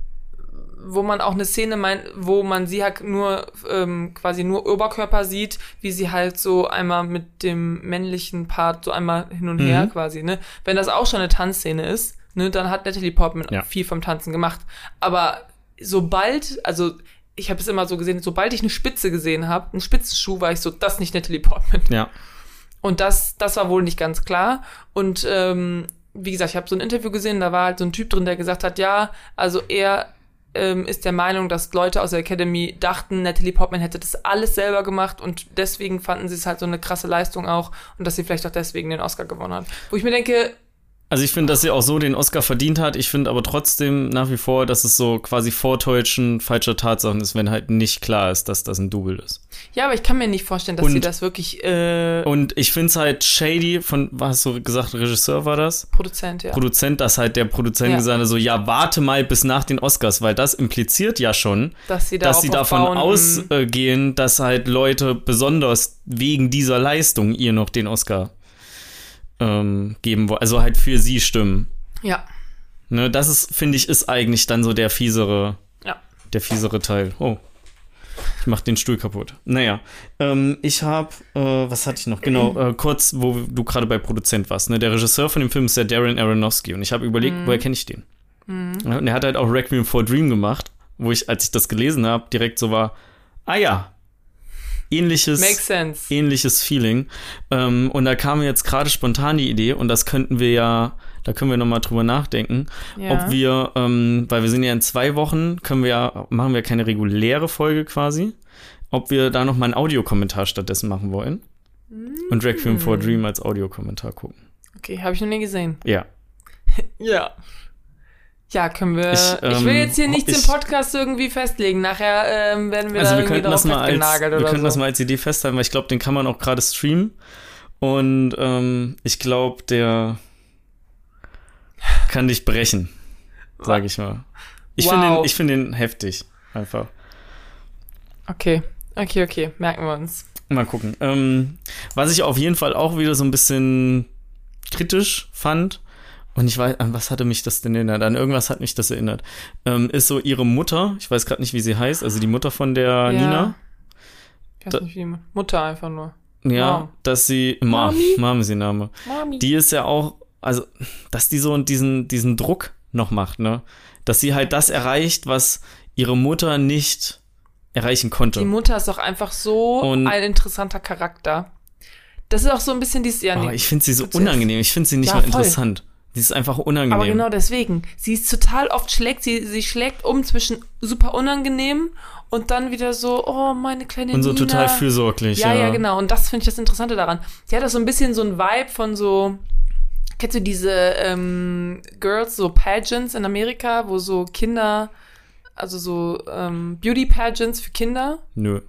wo man auch eine Szene meint, wo man sie halt nur ähm, quasi nur Oberkörper sieht, wie sie halt so einmal mit dem männlichen Part so einmal hin und her Mhm. quasi, ne? Wenn das auch schon eine Tanzszene ist, ne, dann hat Natalie Portman Ja. viel vom Tanzen gemacht. Aber sobald, also ich habe es immer so gesehen, sobald ich eine Spitze gesehen habe, einen Spitzenschuh, war ich so, das ist nicht Natalie Portman. Ja. Und das, das war wohl nicht ganz klar. Und ähm, wie gesagt, ich habe so ein Interview gesehen, da war halt so ein Typ drin, der gesagt hat, ja, also er ähm, ist der Meinung, dass Leute aus der Academy dachten, Natalie Portman hätte das alles selber gemacht und deswegen fanden sie es halt so eine krasse Leistung auch und dass sie vielleicht auch deswegen den Oscar gewonnen hat. Wo ich mir denke, Also ich finde, dass sie auch so den Oscar verdient hat. Ich finde aber trotzdem nach wie vor, dass es so quasi Vortäuschen falscher Tatsachen ist, wenn halt nicht klar ist, dass das ein Double ist. ja, aber ich kann mir nicht vorstellen, dass Und- sie das wirklich äh, Und ich finde es halt shady von, was hast du gesagt, Regisseur war das? Produzent, ja. Produzent, dass halt der Produzent Ja. gesagt hat, so, ja, warte mal bis nach den Oscars, weil das impliziert ja schon, dass sie, dass sie davon mm, ausgehen, dass halt Leute besonders wegen dieser Leistung ihr noch den Oscar ähm, geben wollen, also halt für sie stimmen. Ja, Ne, das ist, finde ich, ist eigentlich dann so der fiesere, ja. der fiesere Teil. Oh. Ich mach den Stuhl kaputt. Naja, ähm, ich habe, äh, was hatte ich noch? Genau, äh, kurz, wo du gerade bei Produzent warst. Ne? Der Regisseur von dem Film ist der Darren Aronofsky und ich habe überlegt, woher kenne ich den? Ja, und er hat halt auch Requiem for a Dream gemacht, wo ich, als ich das gelesen habe, direkt so war, ah ja, ähnliches, ähnliches Feeling. Ähm, und da kam mir jetzt gerade spontan die Idee und das könnten wir ja, da können wir nochmal drüber nachdenken, Ja. ob wir, ähm, weil wir sind ja in zwei Wochen, können wir ja, machen wir keine reguläre Folge quasi, ob wir da nochmal einen Audiokommentar stattdessen machen wollen. Und Requiem for a Dream als Audiokommentar gucken. Okay, habe ich noch nie gesehen. Ja. Ja. Ja, können wir. Ich, Ich, will ähm, jetzt hier nichts ich- im Podcast irgendwie festlegen. Nachher ähm, werden wir Also da wir irgendwie das mal als, festgenagelt wir oder könnten so. das mal als Idee festhalten, weil ich glaube, den kann man auch gerade streamen. Und ähm, ich glaube, der kann dich brechen, sage ich mal. Ich finde Wow. den, ich find den heftig, einfach. okay, okay, okay. Merken wir uns. Mal gucken. Ähm, was ich auf jeden Fall auch wieder so ein bisschen kritisch fand, und ich weiß, an was hatte mich das denn erinnert? An irgendwas hat mich das erinnert. Ähm, ist so ihre Mutter, ich weiß gerade nicht, wie sie heißt, also die Mutter von der Ja. Nina. Ich weiß nicht, wie man- Mutter einfach nur. Ja, Mom. dass sie, Mom, Mami? Mom ist ihr Name. Mami. Die ist ja auch, also, dass die so diesen, diesen Druck noch macht, ne? Dass sie halt das erreicht, was ihre Mutter nicht erreichen konnte. Die Mutter ist auch einfach so Und- ein interessanter Charakter. Das ist auch so ein bisschen dieses, ja, oh, nee, ich finde sie so unangenehm. Ich finde sie nicht Ja, mal voll. interessant. Die ist einfach unangenehm. Aber genau deswegen. Sie ist total oft schlägt, sie, sie schlägt um zwischen super unangenehm und dann wieder so, oh, meine kleine Und so Nina. total fürsorglich. Ja, ja, genau. Und das finde ich das Interessante daran. Sie hat auch so ein bisschen so ein Vibe von so, kennst du diese ähm, Girls, so Pageants in Amerika, wo so Kinder, also so ähm, Beauty Pageants für Kinder. Nö.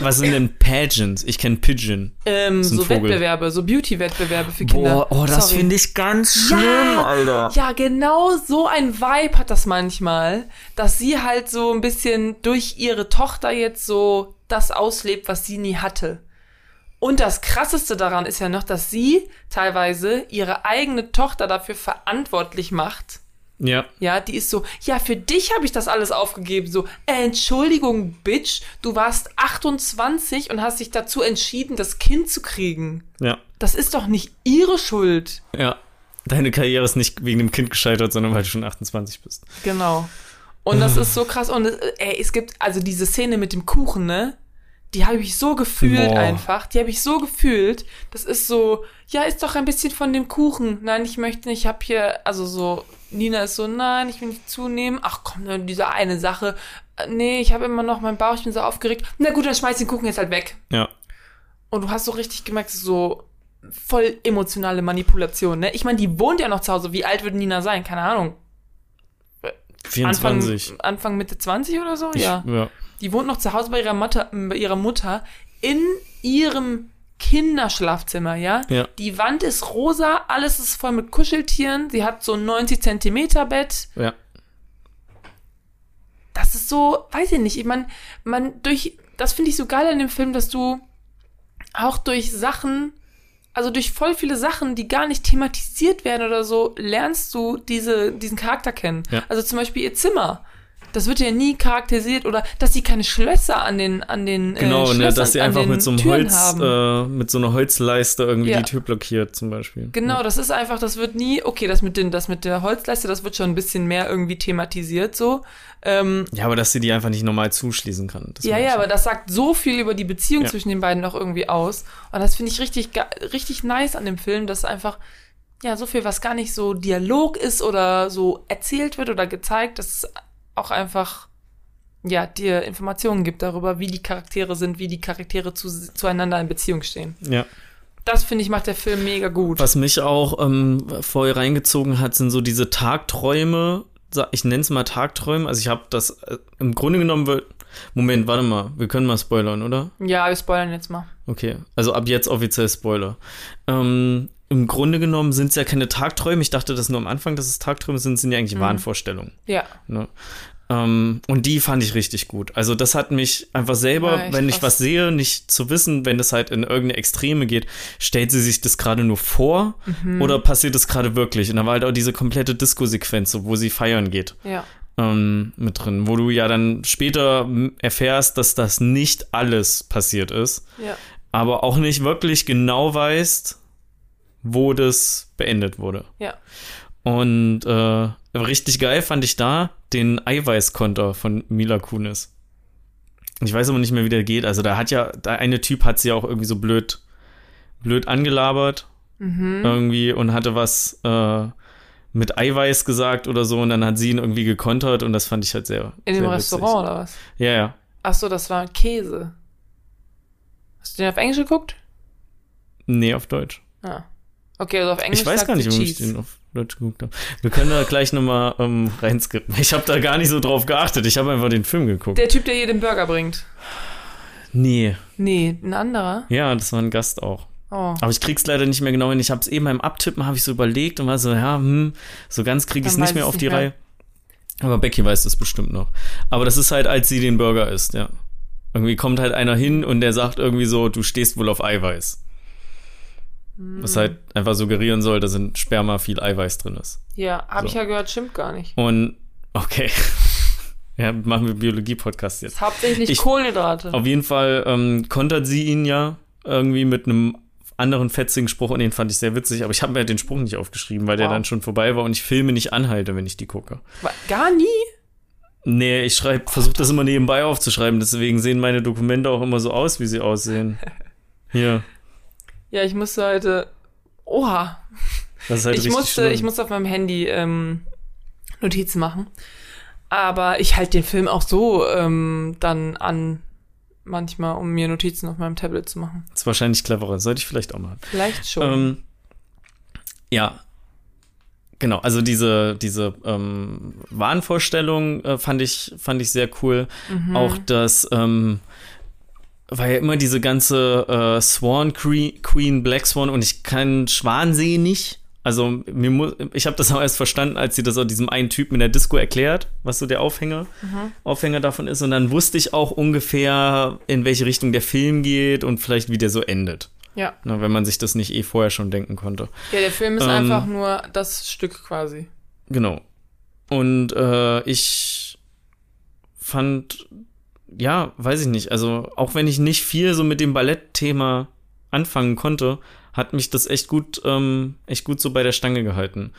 Was sind denn Pageants? Ich kenne Pigeon. Ähm, so Vogel. Wettbewerbe, so Beauty-Wettbewerbe für Kinder. Boah, oh, das finde ich ganz schlimm, Ja, Alter. Ja, genau so ein Vibe hat das manchmal, dass sie halt so ein bisschen durch ihre Tochter jetzt so das auslebt, was sie nie hatte. Und das Krasseste daran ist ja noch, dass sie teilweise ihre eigene Tochter dafür verantwortlich macht. Ja. Ja, die ist so, ja, für dich habe ich das alles aufgegeben. So, äh, Entschuldigung, Bitch, du warst 28 und hast dich dazu entschieden, das Kind zu kriegen. Ja. Das ist doch nicht ihre Schuld. Ja. Deine Karriere ist nicht wegen dem Kind gescheitert, sondern weil du schon 28 bist. Genau. Und das ist so krass. Und äh, ey, es gibt also diese Szene mit dem Kuchen, ne? Die habe ich so gefühlt Boah. einfach. Die habe ich so gefühlt. Das ist so, ja, ist doch ein bisschen von dem Kuchen. Nein, ich möchte nicht. Ich habe hier, also so, Nina ist so, nein, ich will nicht zunehmen. Ach komm, nur diese eine Sache. Äh, Nee, ich habe immer noch meinen Bauch, ich bin so aufgeregt. Na gut, dann schmeiß den Kuchen jetzt halt weg. Ja. Und du hast so richtig gemerkt, so voll emotionale Manipulation, ne? Ich meine, die wohnt ja noch zu Hause. Wie alt würde Nina sein? Keine Ahnung. 24. Anfang, Anfang Mitte 20 oder so? Ja. ja. Die wohnt noch zu Hause bei ihrer Mutter, bei ihrer Mutter in ihrem Kinderschlafzimmer, ja? Ja. Die Wand ist rosa, alles ist voll mit Kuscheltieren. Sie hat so ein 90 Zentimeter Bett. Ja. Das ist so, weiß ich nicht, ich meine, man durch, das finde ich so geil an dem Film, dass du auch durch Sachen, also durch voll viele Sachen, die gar nicht thematisiert werden oder so, lernst du diese, diesen Charakter kennen. Ja. Also zum Beispiel ihr Zimmer. Das wird ja nie charakterisiert oder dass sie keine Schlösser an den an den Genau, äh, ne, dass sie einfach mit so einem Türen Holz, äh, mit so einer Holzleiste irgendwie Ja. die Tür blockiert, zum Beispiel. Genau, das ist einfach, das wird nie, okay, das mit den, das mit der Holzleiste, das wird schon ein bisschen mehr irgendwie thematisiert so. Ähm, Ja, aber dass sie die einfach nicht normal zuschließen kann. Das ja, ja, aber das sagt so viel über die Beziehung Ja. zwischen den beiden auch irgendwie aus. Und das finde ich richtig, richtig nice an dem Film, dass einfach, ja, so viel, was gar nicht so Dialog ist oder so erzählt wird oder gezeigt, dass es auch einfach, ja, dir Informationen gibt darüber, wie die Charaktere sind, wie die Charaktere zu, zueinander in Beziehung stehen. Ja. Das finde ich macht der Film mega gut. Was mich auch ähm, vorher reingezogen hat, sind so diese Tagträume. Ich nenne es mal Tagträume. Also ich habe das äh, im Grunde genommen. wird- Moment, warte mal. Wir können mal spoilern, oder? Ja, wir spoilern jetzt mal. Okay. Also ab jetzt offiziell Spoiler. Ähm, Im Grunde genommen sind es ja keine Tagträume. Ich dachte, dass nur am Anfang, dass es Tagträume sind, sind ja eigentlich Wahnvorstellungen. Ja. Ne? Ähm, und die fand ich richtig gut. Also das hat mich einfach selber, Ja, echt wenn ich was sehe, nicht zu wissen, wenn das halt in irgendeine Extreme geht, stellt sie sich das gerade nur vor Mhm. oder passiert das gerade wirklich? Und da war halt auch diese komplette Disco-Sequenz, wo sie feiern geht, Ja. ähm, mit drin, wo du ja dann später erfährst, dass das nicht alles passiert ist, Ja. aber auch nicht wirklich genau weißt, wo das beendet wurde. Ja. Und äh, richtig geil fand ich da den Eiweißkonter von Mila Kunis. Ich weiß aber nicht mehr, wie der geht. Also da hat ja, der eine Typ hat sie auch irgendwie so blöd, blöd angelabert Mhm. irgendwie und hatte was äh, mit Eiweiß gesagt oder so und dann hat sie ihn irgendwie gekontert und das fand ich halt sehr In dem sehr Restaurant witzig. oder was? Ja, ja. Ach so, das war Käse. Hast du den auf Englisch geguckt? Nee, auf Deutsch. Ja. Okay, also auf Englisch Ich weiß gar nicht, warum ich den auf Deutsch geguckt habe. Wir können da gleich nochmal ähm, reinskippen. Ich habe da gar nicht so drauf geachtet. Ich habe einfach den Film geguckt. Der Typ, der hier den Burger bringt. nee. Nee, ein anderer. Ja, das war ein Gast auch. Oh. Aber ich krieg's leider nicht mehr genau hin. Ich habe es eben beim Abtippen, habe ich so überlegt und war so, ja, hm, so ganz krieg ich es nicht mehr auf die mehr. Reihe. Aber Becky weiß das bestimmt noch. Aber das ist halt, als sie den Burger isst, ja. Irgendwie kommt halt einer hin und der sagt irgendwie so, du stehst wohl auf Eiweiß. Was halt einfach suggerieren soll, dass in Sperma viel Eiweiß drin ist. Ja, habe So. ich ja gehört, stimmt gar nicht. Und, okay. Ja, machen wir Biologie-Podcast jetzt. Hauptsächlich Ich- Kohlenhydrate. Auf jeden Fall ähm, kontert sie ihn ja irgendwie mit einem anderen fetzigen Spruch und den fand ich sehr witzig, aber ich habe mir den Spruch nicht aufgeschrieben, weil der Wow. dann schon vorbei war und ich Filme nicht anhalte, wenn ich die gucke. Gar nie? Nee, ich schreibe, versuche das immer nebenbei aufzuschreiben, deswegen sehen meine Dokumente auch immer so aus, wie sie aussehen. Hier, Ja, ich musste heute. Oha. das ist halt ich musste, schlimm. ich musste auf meinem Handy ähm, Notizen machen. Aber ich halte den Film auch so ähm, dann an, manchmal, um mir Notizen auf meinem Tablet zu machen. das ist wahrscheinlich cleverer, sollte ich vielleicht auch machen. Vielleicht schon. Ähm, ja. Genau, also diese, diese ähm, Wahnvorstellung äh, fand, ich, fand ich sehr cool. Mhm. Auch das, ähm, war ja immer diese ganze äh, Swan Queen, Black Swan und ich kann Schwansee nicht. Also mir mu ich habe das auch erst verstanden, als sie das auch diesem einen Typen in der Disco erklärt, was so der Aufhänger, Mhm. Aufhänger davon ist. Und dann wusste ich auch ungefähr, in welche Richtung der Film geht und vielleicht wie der so endet. ja. Ne, wenn man sich das nicht eh vorher schon denken konnte. ja, der Film ist Ähm, einfach nur das Stück quasi. Genau. Und äh, ich fand, ja, weiß ich nicht, also auch wenn ich nicht viel so mit dem Ballettthema anfangen konnte, hat mich das echt gut, ähm, echt gut so bei der Stange gehalten.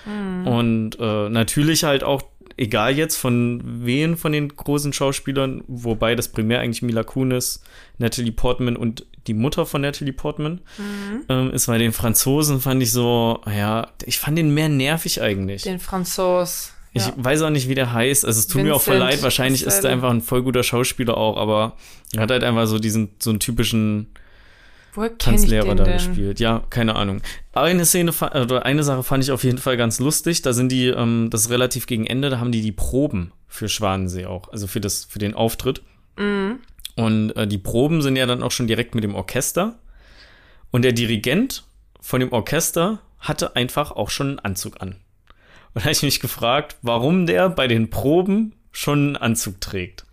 Und äh, natürlich halt auch, egal jetzt von wen von den großen Schauspielern, wobei das primär eigentlich Mila Kunis, Natalie Portman und die Mutter von Natalie Portman ähm, ist, bei den Franzosen fand ich so, ja, ich fand den mehr nervig eigentlich. Den Franzos. Ich Ja. weiß auch nicht, wie der heißt. Also es tut mir auch voll Vincent leid. Wahrscheinlich ist Cassel. er einfach ein voll guter Schauspieler auch, aber er hat halt einfach so diesen, so einen typischen Tanzlehrer da denn? gespielt. Ja, keine Ahnung. Eine Szene, oder eine Sache fand ich auf jeden Fall ganz lustig. Da sind die, ähm, das ist relativ gegen Ende, da haben die die Proben für Schwanensee auch, also für das, für den Auftritt. Mhm. Und äh, die Proben sind ja dann auch schon direkt mit dem Orchester. Und der Dirigent von dem Orchester hatte einfach auch schon einen Anzug an. Und da habe ich mich gefragt, warum der bei den Proben schon einen Anzug trägt.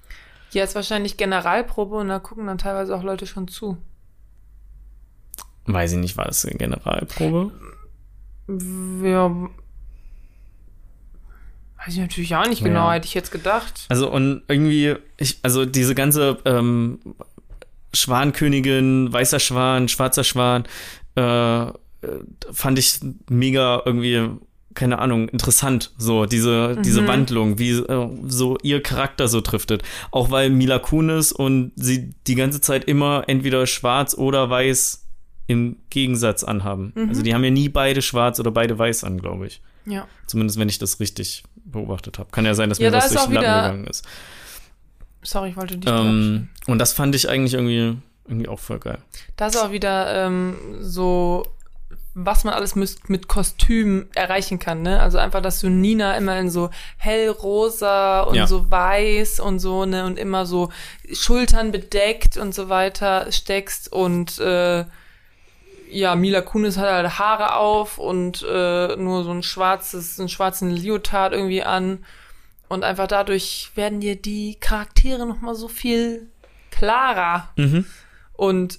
Ja, ist wahrscheinlich Generalprobe und da gucken dann teilweise auch Leute schon zu. Weiß ich nicht, war das eine Generalprobe? Ja. Weiß ich natürlich auch nicht genau, Ja. hätte ich jetzt gedacht. Also und irgendwie, ich, also diese ganze ähm, Schwankönigin, weißer Schwan, schwarzer Schwan, äh, äh, fand ich mega irgendwie, keine Ahnung, interessant. So, diese, diese Wandlung, wie äh, so ihr Charakter so driftet. Auch weil Mila Kunis und sie die ganze Zeit immer entweder schwarz oder weiß im Gegensatz anhaben. Also die haben ja nie beide schwarz oder beide weiß an, glaube ich. Ja. Zumindest wenn ich das richtig beobachtet habe. Kann ja sein, dass Ja, mir da was ist durch den Lappen gegangen ist. Sorry, ich wollte dich Ähm, und das fand ich eigentlich irgendwie, irgendwie auch voll geil. Da ist auch wieder ähm, so, was man alles mit, mit Kostüm erreichen kann, ne? Also einfach, dass du Nina immer in so hellrosa und Ja. so weiß und so, ne? Und immer so Schultern bedeckt und so weiter steckst und äh, ja, Mila Kunis hat halt Haare auf und äh, nur so ein schwarzes, einen schwarzen Leotard irgendwie an. Und einfach dadurch werden dir die Charaktere nochmal so viel klarer. Mhm. Und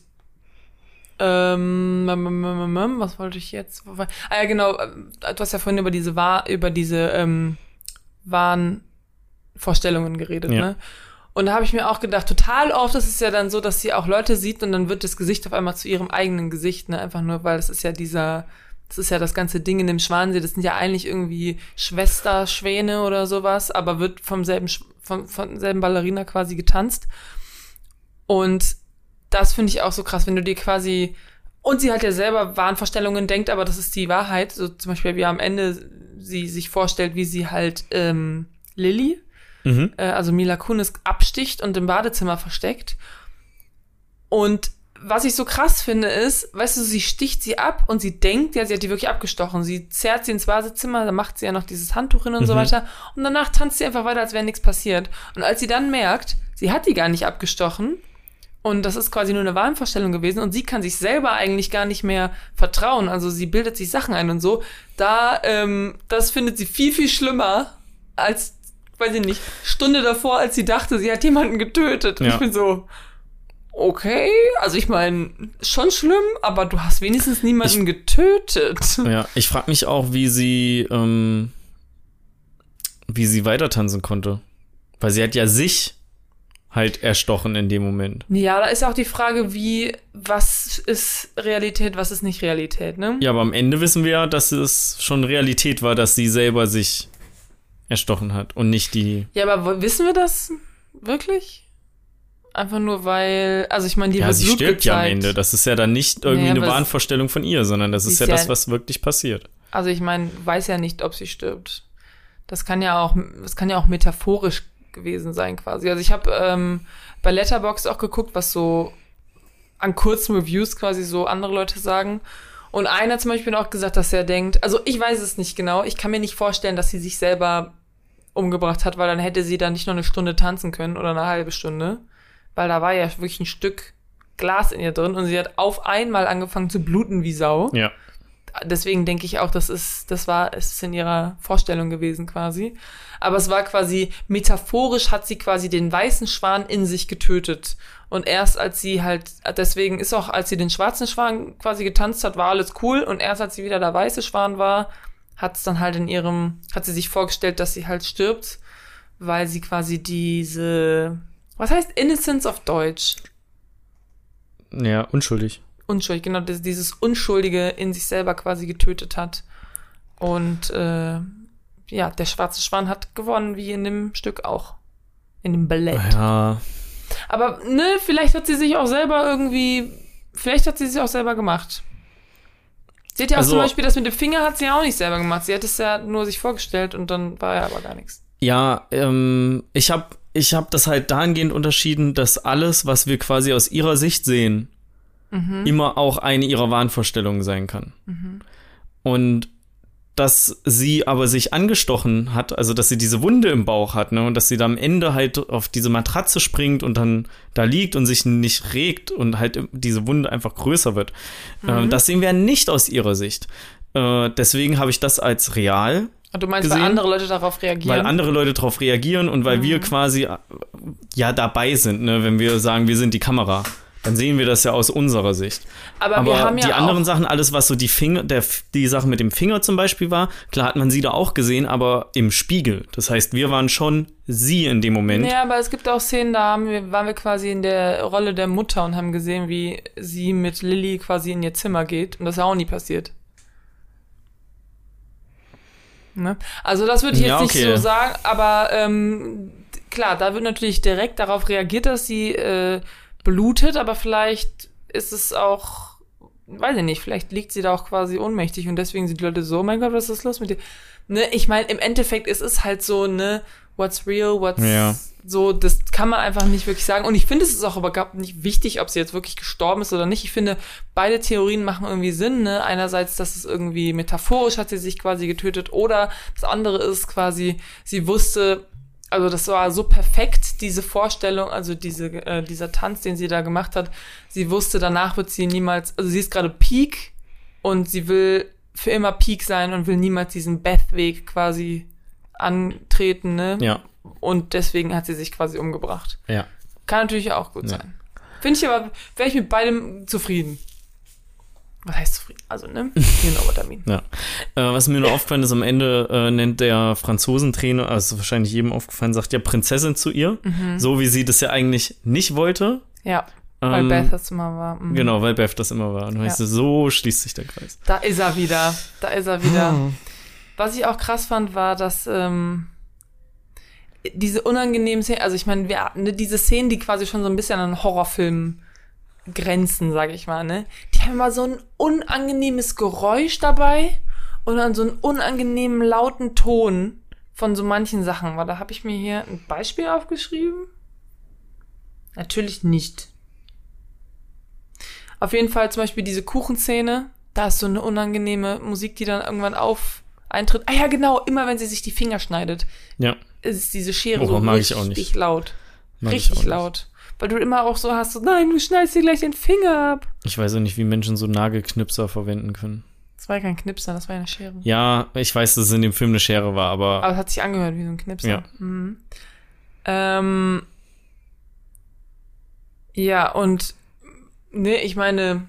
ähm, ähm, ähm, ähm, was wollte ich jetzt? Ah ja, genau. Du hast ja vorhin über diese Wahr, über diese ähm, Wahnvorstellungen geredet, Ja. ne? Und da habe ich mir auch gedacht, total oft ist es ja dann so, dass sie auch Leute sieht und dann wird das Gesicht auf einmal zu ihrem eigenen Gesicht, ne? Einfach nur, weil es ist ja dieser, das ist ja das ganze Ding in dem Schwansee, das sind ja eigentlich irgendwie Schwesterschwäne oder sowas, aber wird vom selben, vom, von selben Ballerina quasi getanzt. Und das finde ich auch so krass, wenn du dir quasi und sie hat ja selber Wahnvorstellungen denkt, aber das ist die Wahrheit. So zum Beispiel, wie am Ende sie sich vorstellt, wie sie halt ähm, Lilly, Mhm. äh, also Mila Kunis, absticht und im Badezimmer versteckt. Und was ich so krass finde, ist, weißt du, sie sticht sie ab und sie denkt, ja, sie hat die wirklich abgestochen. Sie zerrt sie ins Badezimmer, dann macht sie ja noch dieses Handtuch hin und so Mhm. weiter. Und danach tanzt sie einfach weiter, als wäre nichts passiert. Und als sie dann merkt, sie hat die gar nicht abgestochen, und das ist quasi nur eine Wahnvorstellung gewesen und sie kann sich selber eigentlich gar nicht mehr vertrauen. Also sie bildet sich Sachen ein und so. Da, ähm, das findet sie viel, viel schlimmer als, weiß ich nicht, Stunde davor, als sie dachte, sie hat jemanden getötet. Und Ja. ich bin so, okay, also ich meine, schon schlimm, aber du hast wenigstens niemanden getötet. Ja, ich frage mich auch, wie sie, ähm, wie sie weiter tanzen konnte. Weil sie hat ja sich halt erstochen in dem Moment. Ja, da ist auch die Frage, wie, was ist Realität, was ist nicht Realität, ne? Ja, aber am Ende wissen wir ja, dass es schon Realität war, dass sie selber sich erstochen hat und nicht die. Ja, aber wissen wir das wirklich? Einfach nur weil, also ich meine, die Ja, wird sie Blut stirbt ja am gezeigt. Ende. Das ist ja dann nicht irgendwie Nee, eine Wahnvorstellung von ihr, sondern das ist ja ja- das, was wirklich passiert. Also ich meine, weiß ja nicht, ob sie stirbt. Das kann ja auch, das kann ja auch metaphorisch gewesen sein quasi. Also ich habe ähm, bei Letterboxd auch geguckt, was so an kurzen Reviews quasi so andere Leute sagen. Und einer zum Beispiel auch gesagt, dass er denkt, also ich weiß es nicht genau, ich kann mir nicht vorstellen, dass sie sich selber umgebracht hat, weil dann hätte sie da nicht noch eine Stunde tanzen können oder eine halbe Stunde. Weil da war ja wirklich ein Stück Glas in ihr drin und sie hat auf einmal angefangen zu bluten wie Sau Ja. Deswegen denke ich auch, das ist, das war, es ist in ihrer Vorstellung gewesen quasi. Aber es war quasi, metaphorisch hat sie quasi den weißen Schwan in sich getötet. Und erst als sie halt, deswegen ist auch, als sie den schwarzen Schwan quasi getanzt hat, war alles cool. Und erst als sie wieder der weiße Schwan war, hat es dann halt in ihrem, hat sie sich vorgestellt, dass sie halt stirbt, weil sie quasi diese, was heißt Innocence auf Deutsch? Ja, unschuldig. Unschuldig, genau, das, dieses Unschuldige in sich selber quasi getötet hat. Und äh, ja, der schwarze Schwan hat gewonnen, wie in dem Stück auch. In dem Ballett. Ja. Aber ne, vielleicht hat sie sich auch selber irgendwie, vielleicht hat sie sich auch selber gemacht. Sie hat ja auch Also- zum Beispiel das mit dem Finger hat sie ja auch nicht selber gemacht. Sie hat es ja nur sich vorgestellt und dann war ja aber gar nichts. Ja, ähm, ich habe ich hab das halt dahingehend unterschieden, dass alles, was wir quasi aus ihrer Sicht sehen, immer auch eine ihrer Wahnvorstellungen sein kann. Und dass sie aber sich angestochen hat, also dass sie diese Wunde im Bauch hat, ne, und dass sie da am Ende halt auf diese Matratze springt und dann da liegt und sich nicht regt und halt diese Wunde einfach größer wird. Äh, das sehen wir nicht aus ihrer Sicht. Äh, deswegen habe ich das als real Und du meinst, Gesehen? weil andere Leute darauf reagieren? weil andere Leute darauf reagieren und weil wir quasi äh, ja dabei sind, ne? wenn wir sagen, wir sind die Kamera, dann sehen wir das ja aus unserer Sicht. aber, Aber wir haben ja die anderen Sachen, alles was so die Finger, der, die Sache mit dem Finger zum Beispiel war, klar hat man sie da auch gesehen, aber im Spiegel. Das heißt, wir waren schon sie in dem Moment. Ja, aber es gibt auch Szenen, da wir, waren wir quasi in der Rolle der Mutter und haben gesehen, wie sie mit Lilly quasi in ihr Zimmer geht. Und das ist auch nie passiert. Ne? Also das würde ich jetzt Ja, nicht okay. so sagen, aber ähm, klar, da wird natürlich direkt darauf reagiert, dass sie äh, blutet, aber vielleicht ist es auch, weiß ich nicht, vielleicht liegt sie da auch quasi ohnmächtig und deswegen sind die Leute so, oh mein Gott, was ist los mit dir? Ne, ich meine, im Endeffekt ist es halt so, ne, what's real, what's Ja. so, das kann man einfach nicht wirklich sagen. Und ich finde, es ist auch überhaupt nicht wichtig, ob sie jetzt wirklich gestorben ist oder nicht. Ich finde, beide Theorien machen irgendwie Sinn. Ne? Einerseits, dass es irgendwie metaphorisch hat sie sich quasi getötet oder das andere ist quasi, sie wusste, also das war so perfekt, diese Vorstellung, also diese, äh, dieser Tanz, den sie da gemacht hat. Sie wusste, danach wird sie niemals, also sie ist gerade Peak und sie will für immer Peak sein und will niemals diesen Beth-Weg quasi antreten, ne? Ja, Und deswegen hat sie sich quasi umgebracht. ja. Kann natürlich auch gut Ja. sein. Finde ich aber, wäre ich mit beidem zufrieden. Was heißt zufrieden? Also, ne? You know what I mean. Ja. Äh, was mir nur aufgefallen ist, am Ende äh, nennt der Franzosentrainer, also wahrscheinlich jedem aufgefallen, sagt ja Prinzessin zu ihr, so wie sie das ja eigentlich nicht wollte. Ja, weil Ähm, Beth das immer war. Mhm. Genau, weil Beth das immer war. Und weißt du, so schließt sich der Kreis. Da ist er wieder. Da ist er wieder. Hm. Was ich auch krass fand, war, dass ähm, diese unangenehmen Szenen, also ich meine, wir, ne, diese Szenen, die quasi schon so ein bisschen an Horrorfilm grenzen, sag ich mal, ne? Immer so ein unangenehmes Geräusch dabei und dann so einen unangenehmen lauten Ton von so manchen Sachen. Weil da habe ich mir hier ein Beispiel aufgeschrieben. Natürlich nicht. Auf jeden Fall zum Beispiel diese Kuchenszene. Da ist so eine unangenehme Musik, die dann irgendwann auf eintritt. Ah ja, genau, immer wenn sie sich die Finger schneidet, Ja, ist diese Schere Oh, so mag ich richtig laut. mag ich richtig laut. Weil du immer auch so hast, so, nein, du schneidest dir gleich den Finger ab. Ich weiß auch nicht, wie Menschen so Nagelknipser verwenden können. Das war ja kein Knipser, das war ja eine Schere. Ja, ich weiß, dass es in dem Film eine Schere war, aber, Aber es hat sich angehört wie so ein Knipser. Ja. Mhm. Ähm, ja, und ne, ich meine,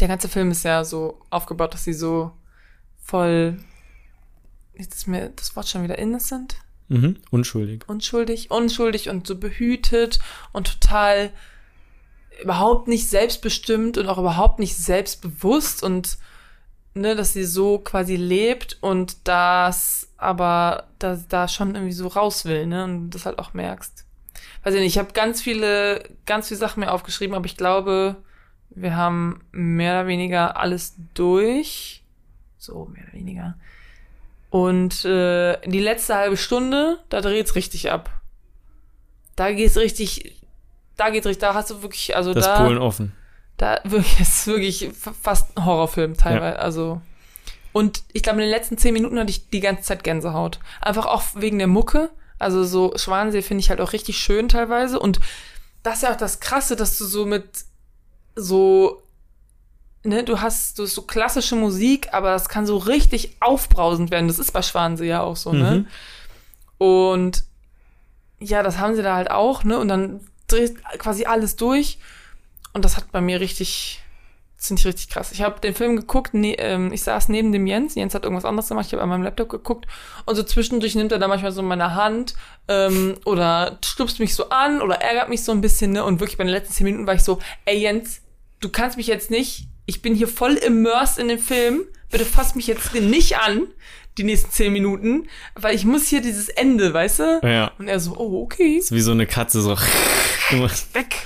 der ganze Film ist ja so aufgebaut, dass sie so voll. Jetzt ist mir das Wort schon wieder innocent. Mhm. Unschuldig. Unschuldig, unschuldig und so behütet und total überhaupt nicht selbstbestimmt und auch überhaupt nicht selbstbewusst und ne, dass sie so quasi lebt und das aber da, da schon irgendwie so raus will, ne? Und du das halt auch merkst. Weiß ich nicht, ich habe ganz viele, ganz viele Sachen mir aufgeschrieben, aber ich glaube, wir haben mehr oder weniger alles durch. So, mehr oder weniger. Und äh, die letzte halbe Stunde, da dreht's richtig ab. Da geht's richtig, da geht's richtig, da hast du wirklich, also Das da. Polen offen. Da wirklich, es ist wirklich fast ein Horrorfilm teilweise. Also. Und ich glaube, in den letzten zehn Minuten hatte ich die ganze Zeit Gänsehaut. Einfach auch wegen der Mucke. Also so Schwanensee finde ich halt auch richtig schön teilweise. Und das ist ja auch das Krasse, dass du so mit so, ne, du hast du hast so klassische Musik, aber das kann so richtig aufbrausend werden. Das ist bei Schwanensee ja auch so, ne? Mhm. Und ja, das haben sie da halt auch, ne? Und dann dreht quasi alles durch. Und das hat bei mir richtig, das finde ich richtig krass. Ich habe den Film geguckt, ne, ähm, ich saß neben dem Jens. Jens hat irgendwas anderes gemacht, ich habe an meinem Laptop geguckt. Und so zwischendurch nimmt er da manchmal so meine Hand ähm, oder stupst mich so an oder ärgert mich so ein bisschen, ne? Und wirklich bei den letzten zehn Minuten war ich so, ey Jens, du kannst mich jetzt nicht, ich bin hier voll immersed in den Film, bitte fass mich jetzt nicht an, die nächsten zehn Minuten, weil ich muss hier dieses Ende, weißt du? Ja. Und er so, oh, okay, Ist wie so eine Katze so gemacht. weg.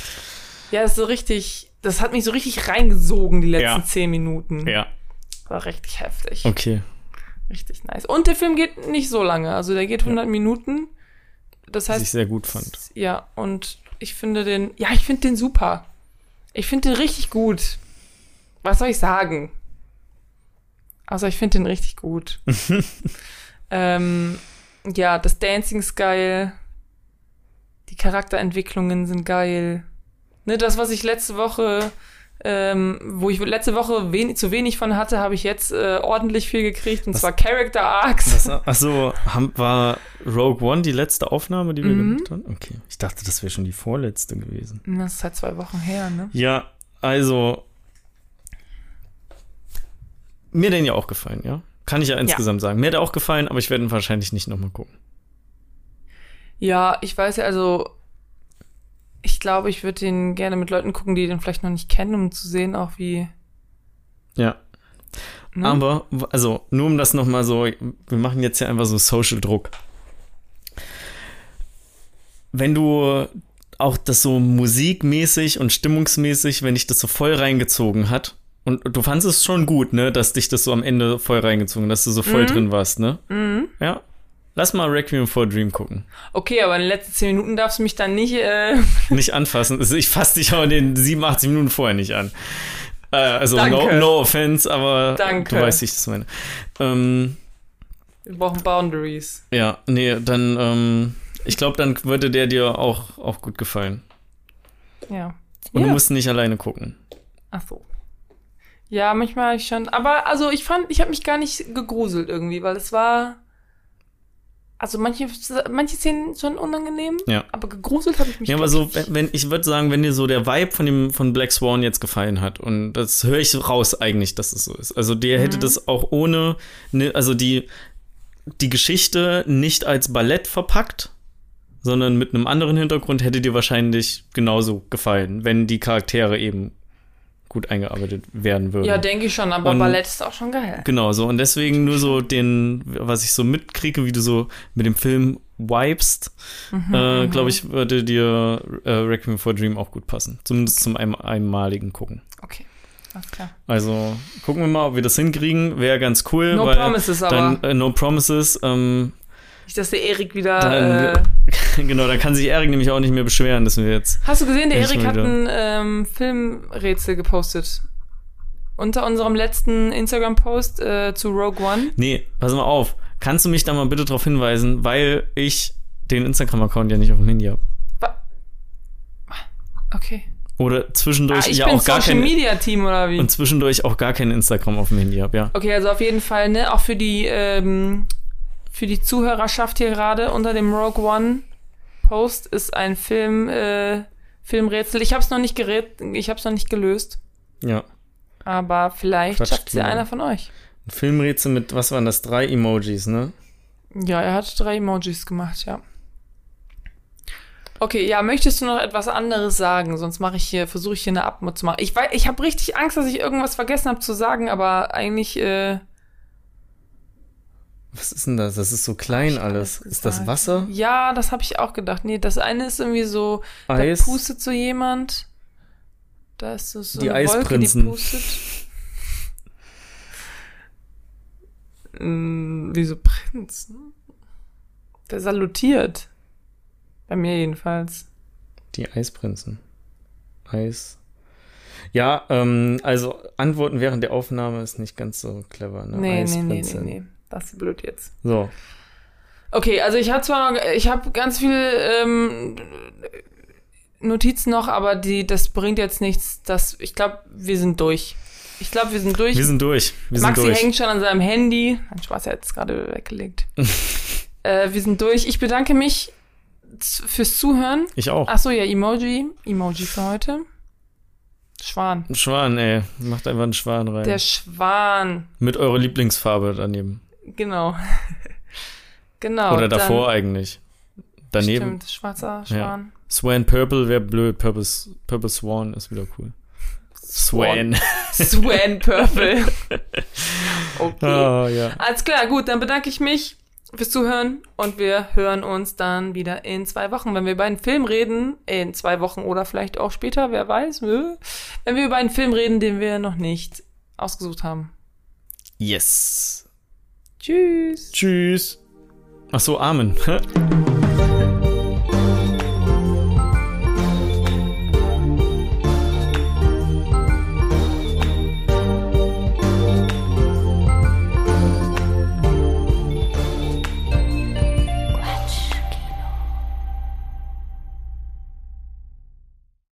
Ja, ist so richtig, das hat mich so richtig reingesogen, die letzten Ja. zehn Minuten. Ja. War richtig heftig. Okay. Richtig nice. Und der Film geht nicht so lange, also der geht 100 Minuten. Das Was heißt, ich sehr gut fand. ja, und ich finde den, ja, ich finde den super. Ich finde den richtig gut. Was soll ich sagen? Also ich finde den richtig gut. ähm, ja, das Dancing ist geil. Die Charakterentwicklungen sind geil. Ne, das, was ich letzte Woche, ähm, wo ich letzte Woche wenig, zu wenig von hatte, habe ich jetzt äh, ordentlich viel gekriegt. Und Was- zwar Character Arcs. Achso, war Rogue One die letzte Aufnahme, die wir Mhm. gemacht haben? Okay. Ich dachte, das wäre schon die vorletzte gewesen. Das ist halt zwei Wochen her, ne? Ja, also. Mir den ja auch gefallen, ja. Kann ich ja insgesamt sagen. Mir hat er auch gefallen, aber ich werde ihn wahrscheinlich nicht nochmal gucken. Ja, ich weiß ja, also ich glaube, ich würde den gerne mit Leuten gucken, die den vielleicht noch nicht kennen, um zu sehen, auch wie. Ja. Ne? Aber, also, nur um das nochmal so, wir machen jetzt ja einfach so Social Druck. Wenn du auch das so musikmäßig und stimmungsmäßig, wenn dich das so voll reingezogen hat, und du fandest es schon gut, ne, dass dich das so am Ende voll reingezogen, dass du so voll Mhm. drin warst, ne? Mhm. Ja. Lass mal Requiem for a Dream gucken. Okay, aber in den letzten zehn Minuten darfst du mich dann nicht. Äh, Nicht anfassen. Also ich fasse dich auch in den 87 Minuten vorher nicht an. Äh, also no, no offense, aber Danke. du weißt, wie ich das meine. Ähm, wir brauchen Boundaries. Ja, nee, dann, ähm, ich glaube, dann würde der dir auch, auch gut gefallen. Ja. Und ja. du musst nicht alleine gucken. Ach so. Ja, manchmal ich schon. Aber also ich fand, ich habe mich gar nicht gegruselt irgendwie, weil es war. Also manche, manche Szenen schon unangenehm, Ja. aber gegruselt habe ich mich Ja, aber so, ich, wenn, ich würde sagen, wenn dir so der Vibe von dem von Black Swan jetzt gefallen hat und das höre ich raus eigentlich, dass es so ist. Also der hätte Mhm. das auch ohne, ne, also die die Geschichte nicht als Ballett verpackt, sondern mit einem anderen Hintergrund hätte dir wahrscheinlich genauso gefallen, wenn die Charaktere eben gut eingearbeitet werden würden. Ja, denke ich schon, aber Und- Ballett ist auch schon geil. Genau so. Und deswegen nur so den, was ich so mitkriege, wie du so mit dem Film wipest, Mhm, äh, glaube ich, würde dir äh, Requiem for Dream auch gut passen. Zumindest zum ein, einmaligen Gucken. Okay, klar. Also gucken wir mal, ob wir das hinkriegen. Wäre ganz cool. No promises, aber Dann, äh, no Promises. Ähm, nicht, dass der Erik wieder. Dann- Äh, genau, da kann sich Erik nämlich auch nicht mehr beschweren, dass wir jetzt. hast du gesehen, der Erik hat ein ähm, Filmrätsel gepostet. Unter unserem letzten Instagram-Post äh, zu Rogue One. Nee, pass mal auf. Kannst du mich da mal bitte darauf hinweisen, weil ich den Instagram-Account ja nicht auf dem Handy habe. Okay. Oder zwischendurch Ah, ich ja auch gar Social kein Media Team oder wie? und zwischendurch auch gar kein Instagram auf dem Handy habe, ja. Okay, also auf jeden Fall, ne, auch für die, ähm, für die Zuhörerschaft hier gerade unter dem Rogue One Post ist ein Film, äh, Filmrätsel. Ich hab's noch nicht gerät, ich hab's noch nicht gelöst, Ja. aber vielleicht Quatsch, schafft's ja einer von euch. Ein Filmrätsel mit, was waren das? Drei Emojis, ne? Ja, er hat drei Emojis gemacht, ja. Okay, ja, möchtest du noch etwas anderes sagen? Sonst mache ich hier, versuche ich hier eine Abmut zu machen. Ich weiß, ich habe richtig Angst, dass ich irgendwas vergessen habe zu sagen, aber eigentlich, äh, Was ist denn das? Das ist so klein alles. Ist das Wasser? ja, das habe ich auch gedacht. Nee, das eine ist irgendwie so, Eis? da pustet so jemand. Da ist so, so Die eine Wolke, die Eisprinzen. pustet. Mm, Wieso Prinz? ne? Der salutiert. Bei mir jedenfalls. Die Eisprinzen. Eis. Ja, ähm, also Antworten während der Aufnahme ist nicht ganz so clever. Ne? Nee, nee, nee, nee, Eisprinzin. nee. Das ist blöd jetzt. So. Okay, also ich habe zwar noch, ich habe ganz viel ähm, Notizen noch, aber die, das bringt jetzt nichts. Das, ich glaube, wir sind durch. Ich glaube, wir sind durch. Wir sind durch. Wir sind Maxi durch. hängt schon an seinem Handy. Mein Spaß, er hat es gerade weggelegt. äh, wir sind durch. Ich bedanke mich fürs Zuhören. Ich auch. Ach so, ja, Emoji. Emoji für heute. Schwan. Ein Schwan, ey. Macht einfach einen Schwan rein. Der Schwan. Mit eurer Lieblingsfarbe daneben. Genau. genau. Oder davor dann- eigentlich. Daneben. Stimmt, schwarzer Schwan. Swan Purple wäre blöd. Purple, Purple Swan ist wieder cool. Swan. Swan Purple. Okay. Ah, ja. Alles klar, gut, dann bedanke ich mich fürs Zuhören und wir hören uns dann wieder in zwei Wochen, wenn wir über einen Film reden. In zwei Wochen oder vielleicht auch später, wer weiß. äh, Wenn wir über einen Film reden, den wir noch nicht ausgesucht haben. Yes. Tschüss. Tschüss. Ach so, Amen.